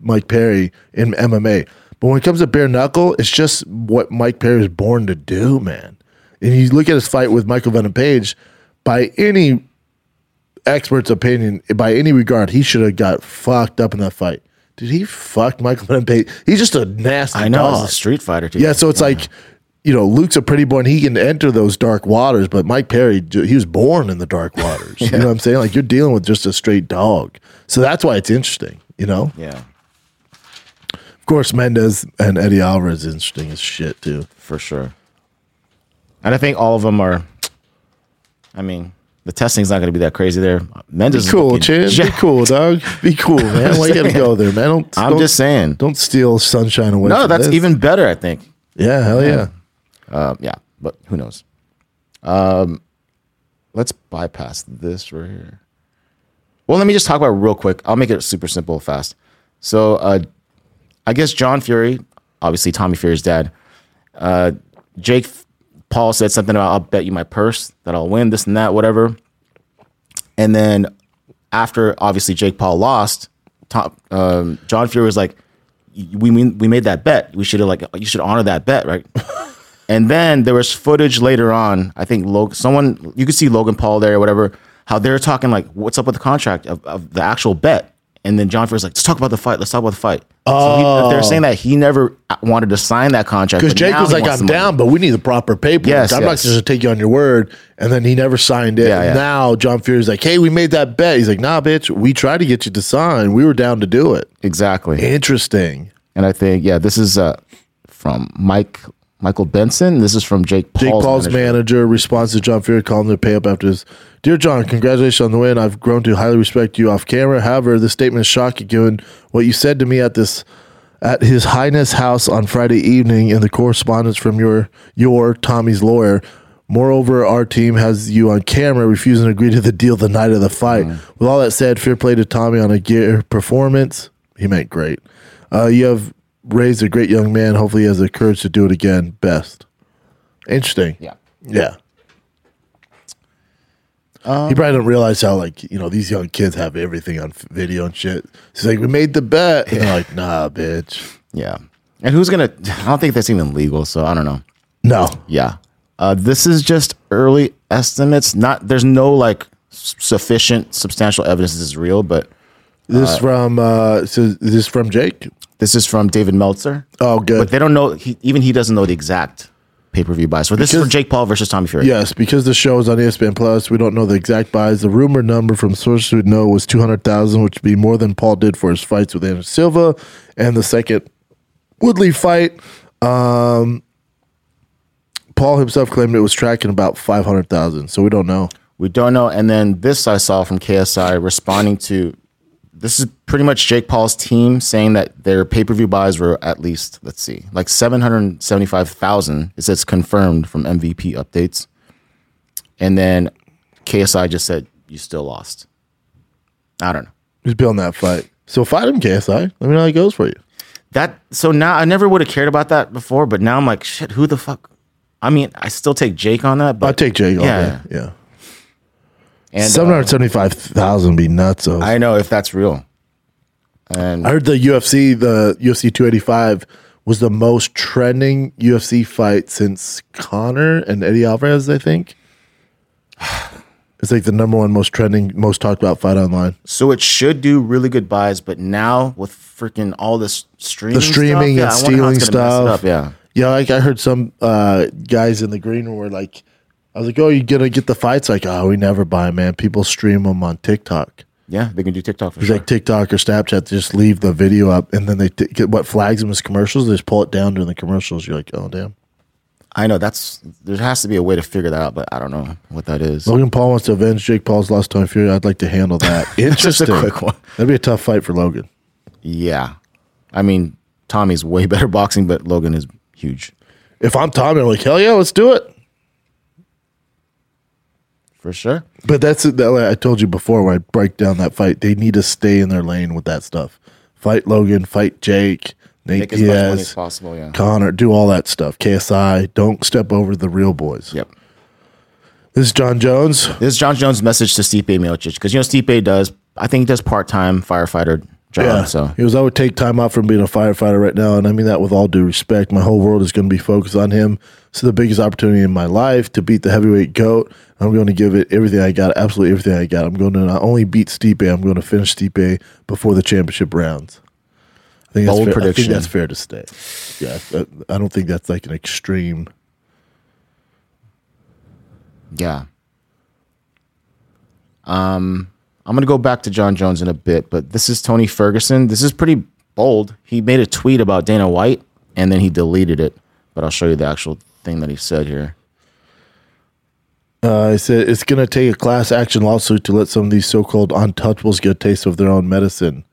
Mike Perry in MMA. But when it comes to bare knuckle, it's just what Mike Perry is born to do, man. And you look at his fight with Michael Venom Page, by any expert's opinion, by any regard, he should have got fucked up in that fight. Did he fuck Michael Venom Page? He's just a nasty I know dog. it's a street fighter too. Yeah, so it's like, you know, Luke's a pretty boy and he can enter those dark waters, but Mike Perry, he was born in the dark waters. You know what I'm saying? Like you're dealing with just a straight dog. So that's why it's interesting, you know? yeah, Of course, Mendes and Eddie Alvarez is interesting as shit, too. for sure. And I think all of them are. I mean, the testing's not going to be that crazy there. Mendes Be is cool, Chan. Be cool, dog. Be cool, man. Why you gotta go there, man? Don't, I'm don't- just saying. Don't steal sunshine away. No, that's this. even better. I think. Yeah, hell yeah. Uh, yeah, but who knows? Um, let's bypass this right here. Well, let me just talk about real quick. I'll make it super simple, fast. So, uh, I guess John Fury, obviously Tommy Fury's dad, uh, Jake Paul said something about I'll bet you my purse that I'll win this and that, whatever. And then after obviously Jake Paul lost, Tom, um, John Fury was like, "We we we made that bet. We should have like you should honor that bet, right?" and then there was footage later on. I think Logan, someone you could see Logan Paul there or whatever. How they're talking like, "What's up with the contract of, of the actual bet?" And then John Fury's like, "Let's talk about the fight. Let's talk about the fight." So he, they're saying that he never wanted to sign that contract Because Jake was like, I'm the money." down, but we need the proper paperwork. Yes, I'm yes. not just going to take you on your word. And then he never signed it. Yeah, yeah. Now John Fury's like, hey, we made that bet. He's like, nah, bitch, we tried to get you to sign. We were down to do it. Exactly. Interesting. And I think, yeah, this is uh, from Mike Michael Benson. This is from Jake Paul's, Jake Paul's manager. manager responds to John Fury calling to pay up after his Dear John, congratulations on the win. I've grown to highly respect you off camera. However, this statement is shocking given what you said to me at this at his highness house on Friday evening and the correspondence from your your Tommy's lawyer. Moreover, our team has you on camera refusing to agree to the deal the night of the fight. With all that said, fair play to Tommy on a gear performance. He meant great. Uh, you have raised a great young man. Hopefully, he has the courage to do it again. Best. Interesting. Yeah. Yeah. he probably don't realize how like you know these young kids have everything on video and shit. He's like, we made the bet, and they're like, nah, bitch. Yeah. And who's going to, I don't think that's even legal. So I don't know. No, Yeah. Uh, this is just early estimates. Not, there's no like sufficient, substantial evidence this is real, but this is from uh, so is this from Jake. This is from David Meltzer. Oh, good. But they don't know, he, even he doesn't know the exact pay per view buy. So this is Because- for Jake Paul versus Tommy Fury. Yes, because the show is on ESPN Plus, we don't know the exact buys. The rumored number from sources who know was two hundred thousand, which would be more than Paul did for his fights with Anderson Silva and the second Woodley fight. Um, Paul himself claimed it was tracking about five hundred thousand, so we don't know. We don't know. And then this I saw from KSI responding to this is pretty much Jake Paul's team saying that their pay per view buys were at least, let's see, like 775,000. It says confirmed from MVP updates. And then KSI just said, you still lost. I don't know. Who's building that fight? So fight him, KSI. Let me know how it goes for you. That so now I never would have cared about that before, but now I'm like, shit, who the fuck? I mean, I still take Jake on that, but I take Jake. Yeah. yeah. And, Seven hundred seventy-five thousand would be nuts. though. I know if that's real. And I heard the UFC, the UFC 285 was the most trending UFC fight since Conor and Eddie Alvarez, I think. It's like the number one most trending, most talked about fight online. So it should do really good buys, but now with freaking all this streaming, The streaming stuff, and yeah, I wonder how it's stealing gonna mess it stuff. up, yeah, Yeah, like I heard some uh, guys in the green room were like, I was like, oh, you gonna get the fights? Like, oh, we never buy man. People stream them on TikTok. Yeah, they can do TikTok for It's sure. like TikTok or Snapchat. They just leave the video up, and then they t- get what flags them as commercials. They just pull it down during the commercials. You're like, oh damn. I know that's there has to be a way to figure that out, but I don't know what that is. Logan Paul wants to avenge Jake Paul's lost Tony Fury. I'd like to handle that. Just a Interesting. quick one. That'd be a tough fight for Logan. Yeah, I mean Tommy's way better boxing, but Logan is huge If I'm Tommy, I'm like, hell yeah, let's do it. For sure. But that's it. that- like I told you before when I break down that fight. They need to stay in their lane with that stuff. Fight Logan, fight Jake, Nate Make as much money as Diaz, possible. Yeah. Conor, do all that stuff. KSI, don't step over the real boys. Yep. This is Jon Jones. This is Jon Jones' message to Stipe Miocic because you know Stipe does. I think he does part time firefighter job. Yeah. So he was, I would take time out from being a firefighter right now. And I mean that with all due respect. My whole world is going to be focused on him. So the biggest opportunity in my life to beat the heavyweight GOAT. I'm going to give it everything I got, absolutely everything I got. I'm going to not only beat Stipe, I'm going to finish Stipe before the championship rounds. I think that's Bold fair. I prediction. think that's fair to stay. Yeah, I- I don't think that's like an extreme. yeah. Um, I'm gonna go back to Jon Jones in a bit, but this is Tony Ferguson. This is pretty bold. He made a tweet about Dana White and then he deleted it. But I'll show you the actual thing that he said here. Uh, I said it's going to take a class action lawsuit to let some of these so-called untouchables get a taste of their own medicine.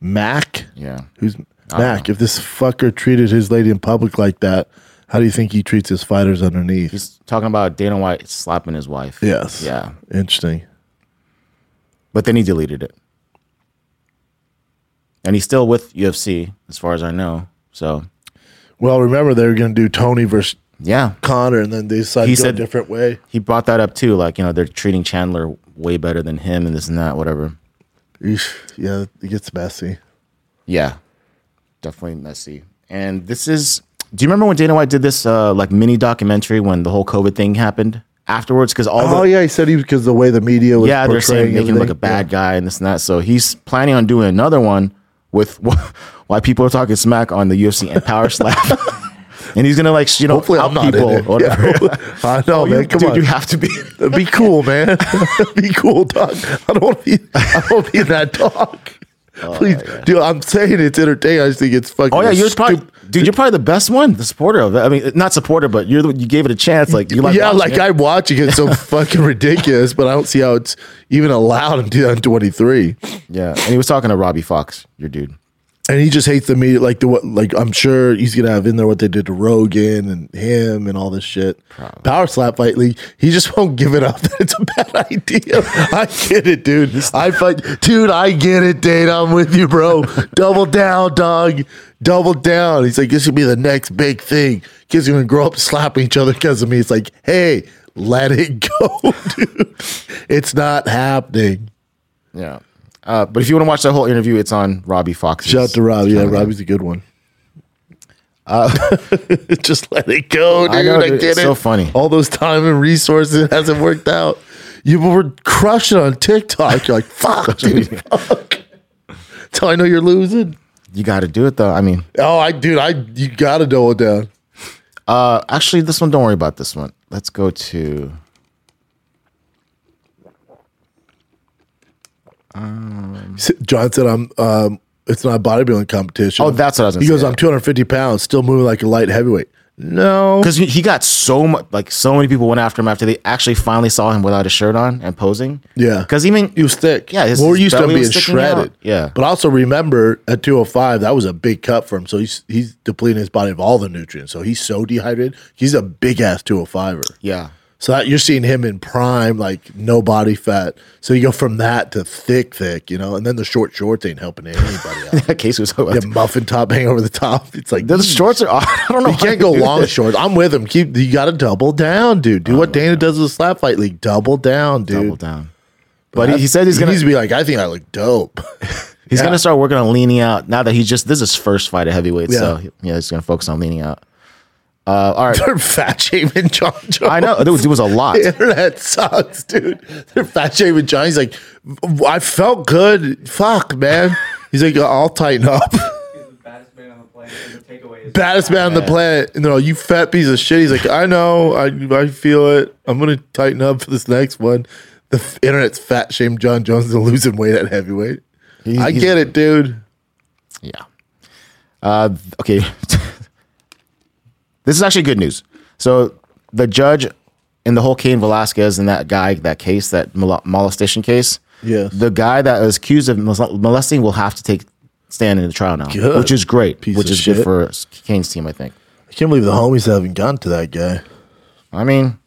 Mac, Yeah. Who's Mac? If this fucker treated his lady in public like that, how do you think he treats his fighters underneath? He's talking about Dana White slapping his wife. yes. Yeah. Interesting. But then he deleted it. And he's still with UFC, as far as I know. So Well, remember they were going to do Tony versus yeah. Conor, and then they decided He to go said- a different way. He brought that up too. Like, you know, they're treating Chandler way better than him and this and that, whatever. Eesh. Yeah, it gets messy. Yeah. Definitely messy. And this is do you remember when Dana White did this uh like mini documentary when the whole COVID thing happened afterwards? Because all Oh the yeah, he said he because the way the media was yeah, they're saying making him look a bad guy and this and that. So he's planning on doing another one with why people are talking smack on the UFC and Power Slap. and he's gonna like you know Hopefully, out I'm not in people or whatever. Yeah. I know, Oh, you- man. Come dude, on, you have to be. be cool, man. be cool, dog. I don't want to be. I don't want to be that dog. Oh, Please, dude. I'm saying it's entertaining. I just think it's fucking. Oh yeah, you're probably dude. You're probably the best one, the supporter of it. I mean, not supporter, but you're the, you gave it a chance. Like you like yeah, like it. I'm watching it so fucking ridiculous, but I don't see how it's even allowed in 2023. yeah. And he was talking to Robbie Fox, your dude. And he just hates the media, like the what, like I'm sure he's gonna have in there what they did to Rogan and him and all this shit. Power slap fight league. He just won't give it up. That it's a bad idea. I get it, dude. I fight, dude. I get it, Dane. I'm with you, bro. Double down, dog. Double down. He's like, this should be the next big thing. Kids are gonna grow up slapping each other because of me. It's like, hey, let it go, dude. It's not happening. Yeah. Uh, but if you want to watch that whole interview, it's on Robbie Fox. Shout out to Rob. Yeah, Robbie's a good one. just let it go, dude. I I, know, dude. get It's it. so funny. All those time and resources hasn't worked out. You were crushing on TikTok. You're like, fuck, dude, fuck. That's I know you're losing. You got to do it though. I mean, Oh, I, dude, I, you gotta double down. uh, actually, this one. Don't worry about this one. Let's go to. S- Jon said, "I'm. Um, it's not a bodybuilding competition." Oh, that's what I was gonna He goes, say. "I'm 250 pounds, still moving like a light heavyweight." No, Because he, he got so much, like so many people went after him after they actually finally saw him without a shirt on and posing. Yeah. Because even He was thick. Yeah, his- well, we're his used to him belly being was sticking out. shredded. Yeah. but also remember at 205 that was a big cut for him. So he's he's depleting his body of all the nutrients. So he's so dehydrated. He's a big ass 205er. yeah, So that, you're seeing him in prime, like no body fat. So you go from that to thick, thick, you know, and then the short shorts ain't helping anybody out. that case was. the muffin top hang over the top. It's like The shorts are. I don't know. you can't go long that. shorts. I'm with him. Keep you got to double down, dude. Do what Dana does with the slap fight league. Double down, dude. Double down. But he, he said he's he gonna. needs to be like, I think I look dope. He's Yeah. gonna start working on leaning out now that he's just this is his first fight at heavyweight. So Yeah. yeah, he's gonna focus on leaning out. Uh, all right, They're fat shaming Jon Jones. I know there was, there was a lot. The internet sucks, dude. They're fat shaming Jon. He's like, I felt good. Fuck, man. He's like, I'll tighten up. He's the baddest man on the planet. And the takeaway is Baddest man on the planet. You know, you fat piece of shit. He's like, I know. I I feel it. I'm gonna tighten up for this next one. The f- internet's fat shame Jon Jones is losing weight at heavyweight. He- I he's- get it, dude. Yeah. Uh, okay. This is actually good news. So the judge in the whole Cain Velasquez and that guy, that case, that mol- molestation case, Yes. the guy that was accused of mol- molesting will have to take stand in the trial now, Good. which is great, Piece which of is good shit. for Cain's team, I think. I can't believe the homies haven't gotten to that guy. I mean,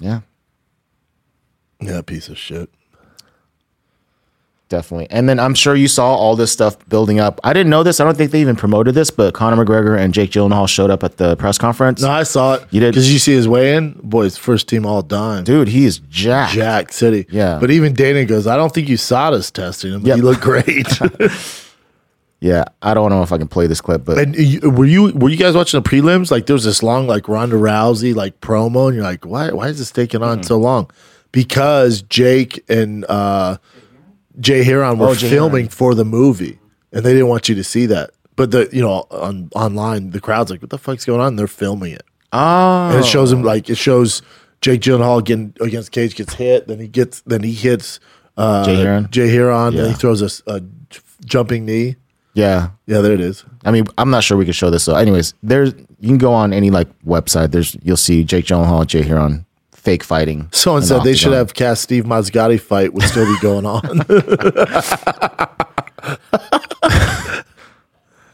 yeah, Yeah, piece of shit. Definitely. And then I'm sure you saw all this stuff building up. I didn't know this. I don't think they even promoted this, but Conor McGregor and Jake Gyllenhaal showed up at the press conference. No, I saw it. You did? because you see his weigh in. Boy, Boys, first team all done. Dude, he is jacked. Jack City. Yeah. But even Dana goes, I don't think you saw this testing him. Yep. He looked great. Yeah, I don't know if I can play this clip, but and were you were you guys watching the prelims? Like there was this long like Ronda Rousey like promo, and you're like, why why is this taking on so long? Because Jake and uh Jay Hieron were Oh, Jay filming Hieron. for the movie, and they didn't want you to see that. But the you know on online the crowd's like, what the fuck's going on? They're filming it. oh, and it shows him like it shows Jake Gyllenhaal getting against Cage gets hit, then he gets then he hits uh, Jay Hieron? Jay Hieron, then he throws a jumping knee. yeah. Yeah, there it is. I mean, I'm not sure we could show this. So, anyways, there's you can go on any like website. There's you'll see Jake Gyllenhaal, Jay Hieron fake fighting. Someone said they should have cast Steve Mazzagatti fight would still be going on.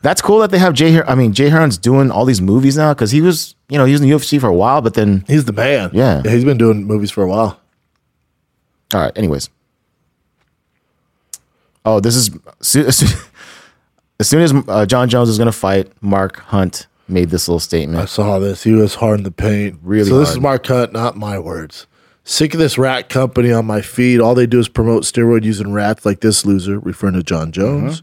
That's cool that they have Jay. Her- I mean, Jay Hieron's doing all these movies now because he was, you know, he was in the UFC for a while, but then He's the man. Yeah. he's been doing movies for a while. All right. Anyways. Oh, this is as soon as, soon as uh, Jon Jones is going to fight, Mark Hunt made this little statement. I saw this. He was hard in the paint. Really So this is hard. Mark Hunt, not my words. Sick of this rat company on my feed. All they do is promote steroid using rats like this loser, referring to Jon Jones.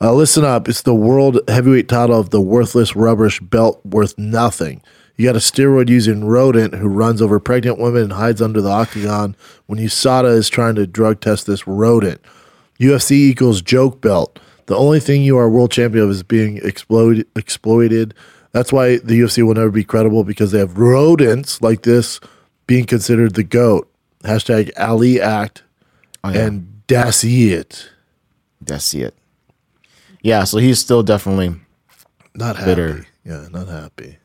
Uh, listen up. It's the world heavyweight title of the worthless rubbish belt worth nothing. You got a steroid using rodent who runs over pregnant women and hides under the octagon when USADA is trying to drug test this rodent. UFC equals joke belt. The only thing you are world champion of is being exploited. exploited. That's why the UFC will never be credible because they have rodents like this being considered the GOAT. Hashtag Ali Act oh, and Das it. That's it. Yeah. So he's still definitely. Not happy. Bitter. Yeah, not happy.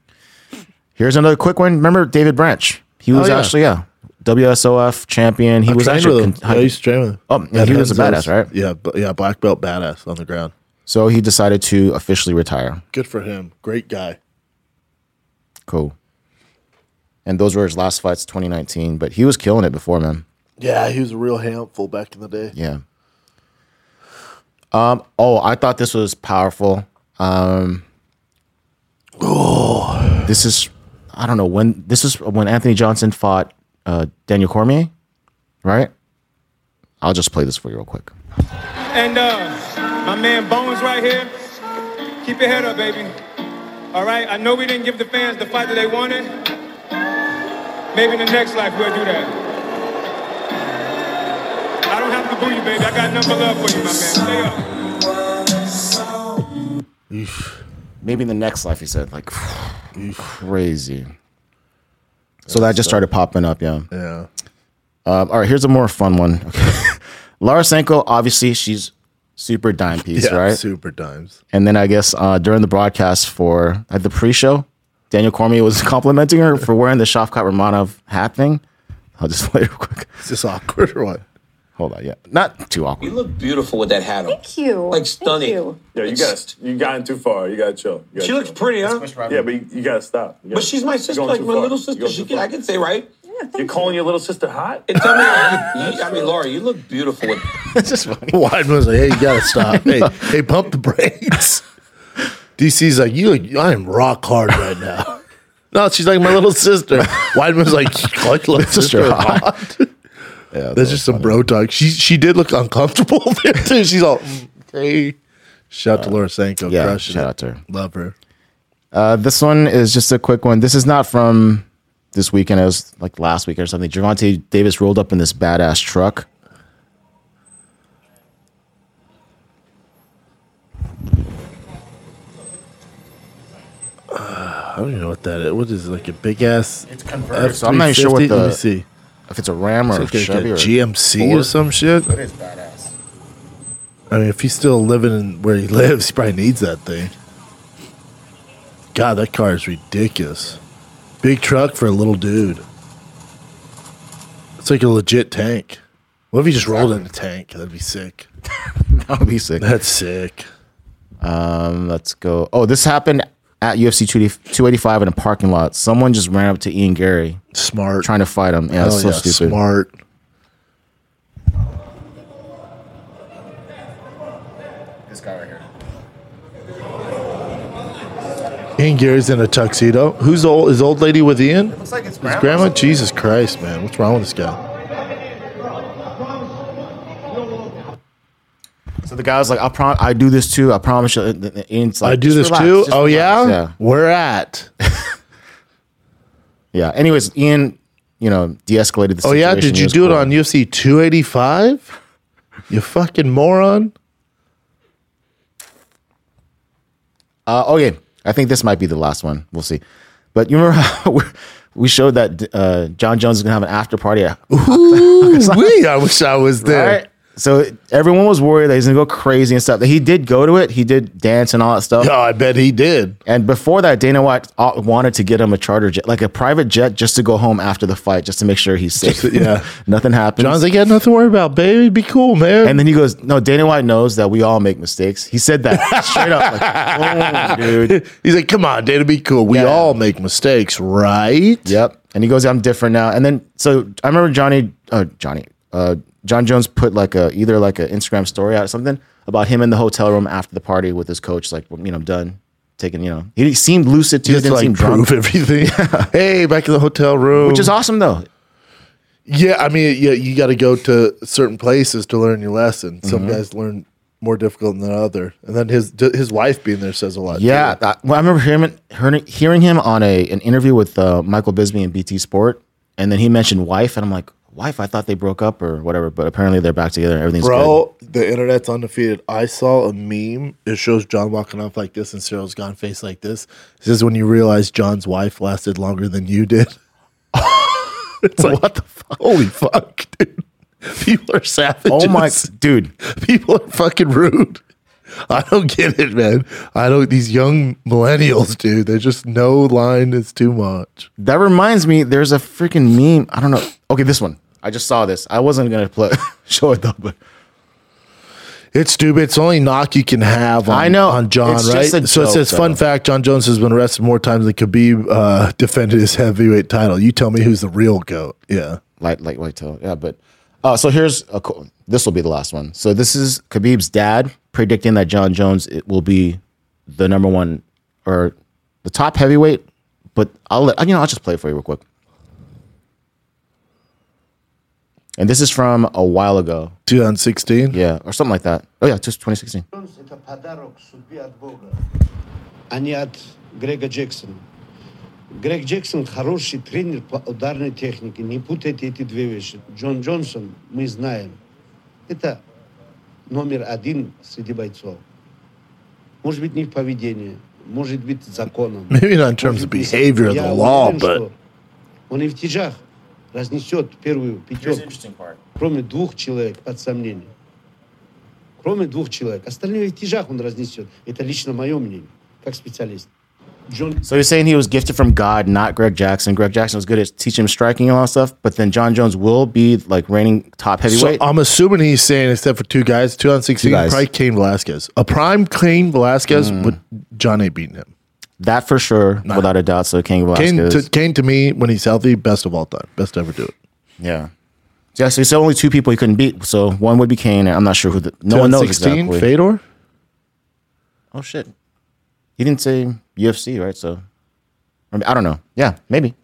Here's another quick one. Remember David Branch? He was Oh, yeah. actually yeah WSOF champion. He I was actually con- Yeah, I used to train with him. Oh, yeah, he was a badass, right? Yeah, but yeah, black belt badass on the ground. So he decided to officially retire. Good for him. Great guy. Cool. And those were his last fights, 2019. But he was killing it before, man. Yeah, he was a real handful back in the day. Yeah. Um. Oh, I thought this was powerful. Um. Oh, this is. I don't know when. This is when Anthony Johnson fought uh, Daniel Cormier, right? I'll just play this for you real quick. And uh, my man Bones right here. Keep your head up, baby. All right. I know we didn't give the fans the fight that they wanted. Maybe in the next life we'll do that. I don't have to boo you, baby. I got number love for you, my man. Stay up. Maybe in the next life, he said, like crazy. So that just started popping up, yeah. Yeah. Um, all right, here's a more fun one. Lara Senko, obviously, she's super dime piece, Yeah, right? super dimes. And then I guess uh, during the broadcast for at the pre-show, Daniel Cormier was complimenting her for wearing the Shavkat Rakhmonov hat thing. I'll just play it real quick. Is this awkward or what? Hold on, yeah, not too awkward. You look beautiful with that hat on. Thank you. Like stunning. Thank you. Yeah, you got you gotten too far. You got to chill. You gotta She looks pretty, huh? Yeah, but you, you got to stop. You But gotta- she's my sister, like my far. little sister. She can. I can say right. You're calling your little sister hot? And tell me, you, I mean, Laura, you look beautiful with. it's just funny. Weidman was like, "Hey, you gotta stop. hey, hey, pump the brakes." DC's like, "You, I am rock hard right now." No, she's like my little sister. Weidman's like, "Call your little sister Sister hot." Yeah, There's just some bro talk. She she did look uncomfortable there too. She's all, "Mm, "Hey." Shout out to Laura Sanko. yeah, crushing shout it. out to her. Love her. Uh, this one is just a quick one. This is not from this weekend. It was like last week or something. Gervonta Davis rolled up in this badass truck. Uh, I don't even know what that is. What is it, like a big ass? It's converted, so I'm not even sure what the. Let me see. if it's a Ram or It's a like a, Chevy or GMC Ford. or some shit. It is badass. I mean, if he's still living in where he lives, he probably needs that thing. God, that car is ridiculous. Big truck for a little dude. It's like a legit tank. What if he just rolled in a tank? That'd be sick. That would be sick. That's sick. Um, let's go. Oh, this happened at UFC 285 in a parking lot. Someone just ran up to Ian Garry, Smart. trying to fight him. Yeah, Hell it's so yeah, stupid. Smart. This guy right here. Ian Garry's in a tuxedo. Who's the old? Is old lady with Ian? Looks like it's His grandma? Jesus Christ, man. What's wrong with this guy? So the guy was like, "I prom- I do this too. I promise you." And Ian's like, I do this relax, too? just Oh, relax." yeah? yeah, Where at? yeah. Anyways, Ian, you know, de-escalated the Oh, situation. yeah? Did you was do it on UFC 285? You fucking moron. Uh, okay, I think this might be the last one. We'll see. But you remember how we- we showed that uh, Jon Jones is gonna have an after party? At, Ooh, wee, I wish I was there. right? So everyone was worried that he's gonna go crazy and stuff. He did go to it. He did dance and all that stuff. Oh, I bet he did. And before that, Dana White uh, wanted to get him a charter jet, like a private jet, just to go home after the fight, just to make sure he's safe. Yeah. nothing happens. Jon's like, yeah, nothing to worry about, baby. Be cool, man. and then he goes, "No, Dana White knows that we all make mistakes." He said that straight up, like, "Oh, dude." He's like, come on, Dana, be cool. We Yeah. all make mistakes, right? Yep. And he goes, "I'm different now." And then, so I remember Johnny, uh, Johnny, uh, Jon Jones put like a either like an Instagram story out or something about him in the hotel room after the party with his coach. Like, you know, I'm done taking. You know, he seemed lucid too. Just Didn't like seem drunk, prove everything. hey, back in the hotel room. which is awesome though. Yeah, I mean, yeah, you got to go to certain places to learn your lesson. Some Mm-hmm. guys learn more difficult than other, and then his his wife being there says a lot. Yeah, that, well, I remember hearing, hearing hearing him on a an interview with uh, Michael Bisping and BT Sport, and then he mentioned wife, and I'm like, wife? I thought they broke up or whatever, but apparently they're back together. Everything's good. bro, the internet's undefeated. I saw a meme. It shows Jon walking off like this, and Cyril's gone face like this. This is when you realize Jon's wife lasted longer than you did. it's like what the fuck? Holy fuck, dude! People are savage. Oh my dude, People are fucking rude. I don't get it, man. I don't. These young millennials, dude. They just no line is too much. that reminds me. There's a freaking meme. I don't know. Okay, this one. I just saw this. I wasn't gonna play, show it though, but It's stupid. It's the only knock you can have on, I know. on Jon, It's right? so it joke, says, fun fact Jon Jones has been arrested more times than Khabib uh, defended his heavyweight title. You tell me who's the real GOAT. Yeah. light lightweight toe. Yeah, but uh, so here's a cool. This will be the last one. So this is Khabib's dad predicting that Jon Jones it will be the number one or the top heavyweight. But I'll let you know. I'll just play it for you real quick. And this is from a while ago. 2016. Yeah, or something like that. Oh yeah, just 2016. Это подарок судьбе от Бога, а не от Грега Джексона. Грег Джексон хороший тренер по ударной технике. Не путайте эти две вещи. Джон Джонсон, мы знаем, это номер один среди бойцов. Может быть, не в поведении, может быть, законом. Maybe not in terms of behavior of the Я law, уверен, but что он и в тяжах разнесет первую пятерку, кроме двух человек под. Кроме двух человек. Остальные в он разнесет. Это лично мое мнение, как специалист. Jon- so you're saying he was gifted from God, not Greg Jackson. Greg Jackson was good at teaching him striking and all that stuff, but then Jon Jones will be like reigning top heavyweight. So I'm assuming he's saying except for two guys, 2016, two guys. probably Cain Velasquez. A prime Cain Velasquez, mm. but Jon beating him that for sure, without a doubt. So Cain Velasquez. to, Cain to me, when he's healthy, best of all time. Best to ever do it. Yeah. Yeah, so he said only two people he couldn't beat. So one would be Cain, and I'm not sure who the no one knows 2016, exactly. Fedor? Oh shit. He didn't say UFC, right? So I, mean, I don't know. Yeah, maybe.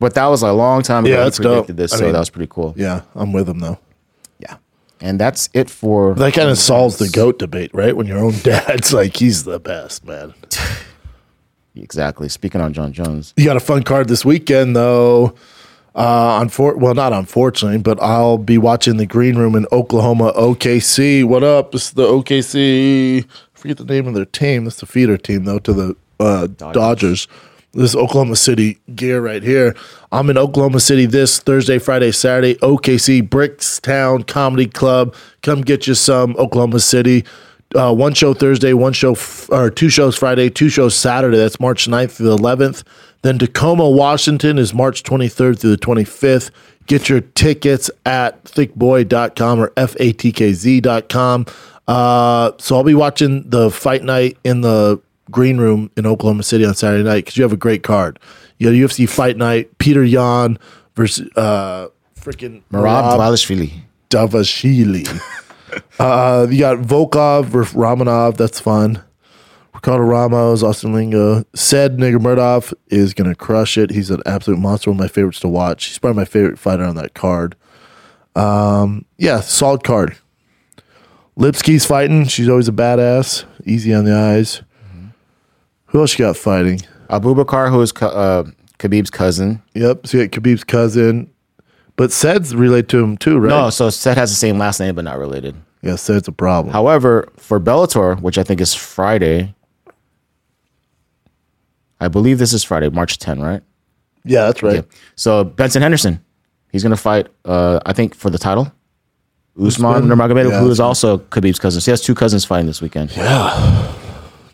But that was a long time ago. Yeah, he that's dope. predicted this, I so mean- that was pretty cool. Yeah, I'm with him, though. And that's it for That kind of solves the GOAT debate, right? When your own dad's like, he's the best, man. Exactly. Speaking on Jon Jones. You got a fun card this weekend, though. Uh, unfor- well, not unfortunately, but I'll be watching the Green Room in Oklahoma, OKC. What up? This is the OKC. I forget the name of their team. That's the feeder team, though, to the uh, Dodgers. This Oklahoma City gear right here. I'm in Oklahoma City this Thursday, Friday, Saturday. OKC Bricktown Comedy Club. Come get you some Oklahoma City. Uh, one show Thursday, one show f- or two shows Friday, two shows Saturday. That's March 9th through the 11th. Then Tacoma, Washington is March 23rd through the 25th. Get your tickets at thickboy.com or fatkz.com. Uh, so I'll be watching the fight night in the green room in Oklahoma City on Saturday night because you have a great card. You got UFC fight night, Petr Yan versus uh, freaking Merab Dvalishvili. Davashvili. uh, you got Volkov versus Romanov. That's fun. Ricardo Ramos, Austin Lingo. Said Nurmagomedov is going to crush it. He's an absolute monster. One of my favorites to watch. He's probably my favorite fighter on that card. Um, yeah, solid card. Lipski's fighting. She's always a badass. Easy on the eyes. Who else you got fighting? Abubakar, who is uh, Khabib's cousin. Yep. So you got Khabib's cousin. But Sed's related to him too, right? No, so Seth has the same last name, but not related. Yeah, Sed's a problem. However, for Bellator, which I think is Friday, I believe this is Friday, March 10, right? Yeah, that's right. So Benson Henderson, he's going to fight, uh, I think, for the title. Usman? Nurmagomedov, Yeah, who is also Khabib's cousin. So he has two cousins fighting this weekend. Yeah.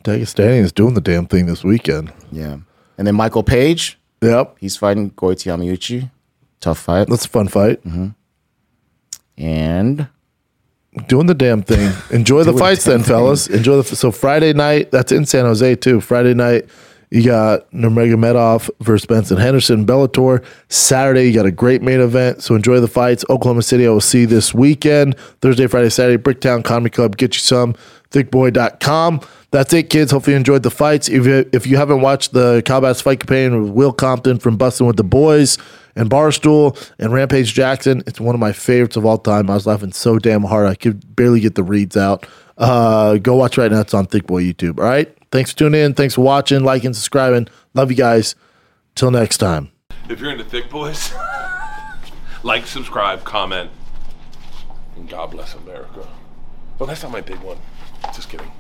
Dagestani is doing the damn thing this weekend. Yeah. And then Michael Page, Yep. he's fighting Goiti Yamauchi. Tough fight. That's a fun fight. Mm-hmm. And Doing the damn thing. Enjoy the fights then, fellas. Enjoy the so Friday night. That's in San Jose too. Friday night, you got Nurmagomedov versus Benson Henderson, Bellator. Saturday, you got a great main event. So enjoy the fights. Oklahoma City, I will see you this weekend. Thursday, Friday, Saturday, Bricktown Comedy Club. Get you some. Thickboy.com. That's it, kids. Hopefully you enjoyed the fights. If you, if you haven't watched the Cowbats fight campaign with Will Compton from Bussin' with the Boys and Barstool and Rampage Jackson, it's one of my favorites of all time. I was laughing so damn hard I could barely get the reads out. Uh, go watch right now. It's on Thick Boy YouTube. All right. Thanks for tuning in. Thanks for watching, liking, subscribing. Love you guys. Till next time. If you're into thick boys, like, subscribe, comment, and God bless America. Well, that's not my big one. Just kidding.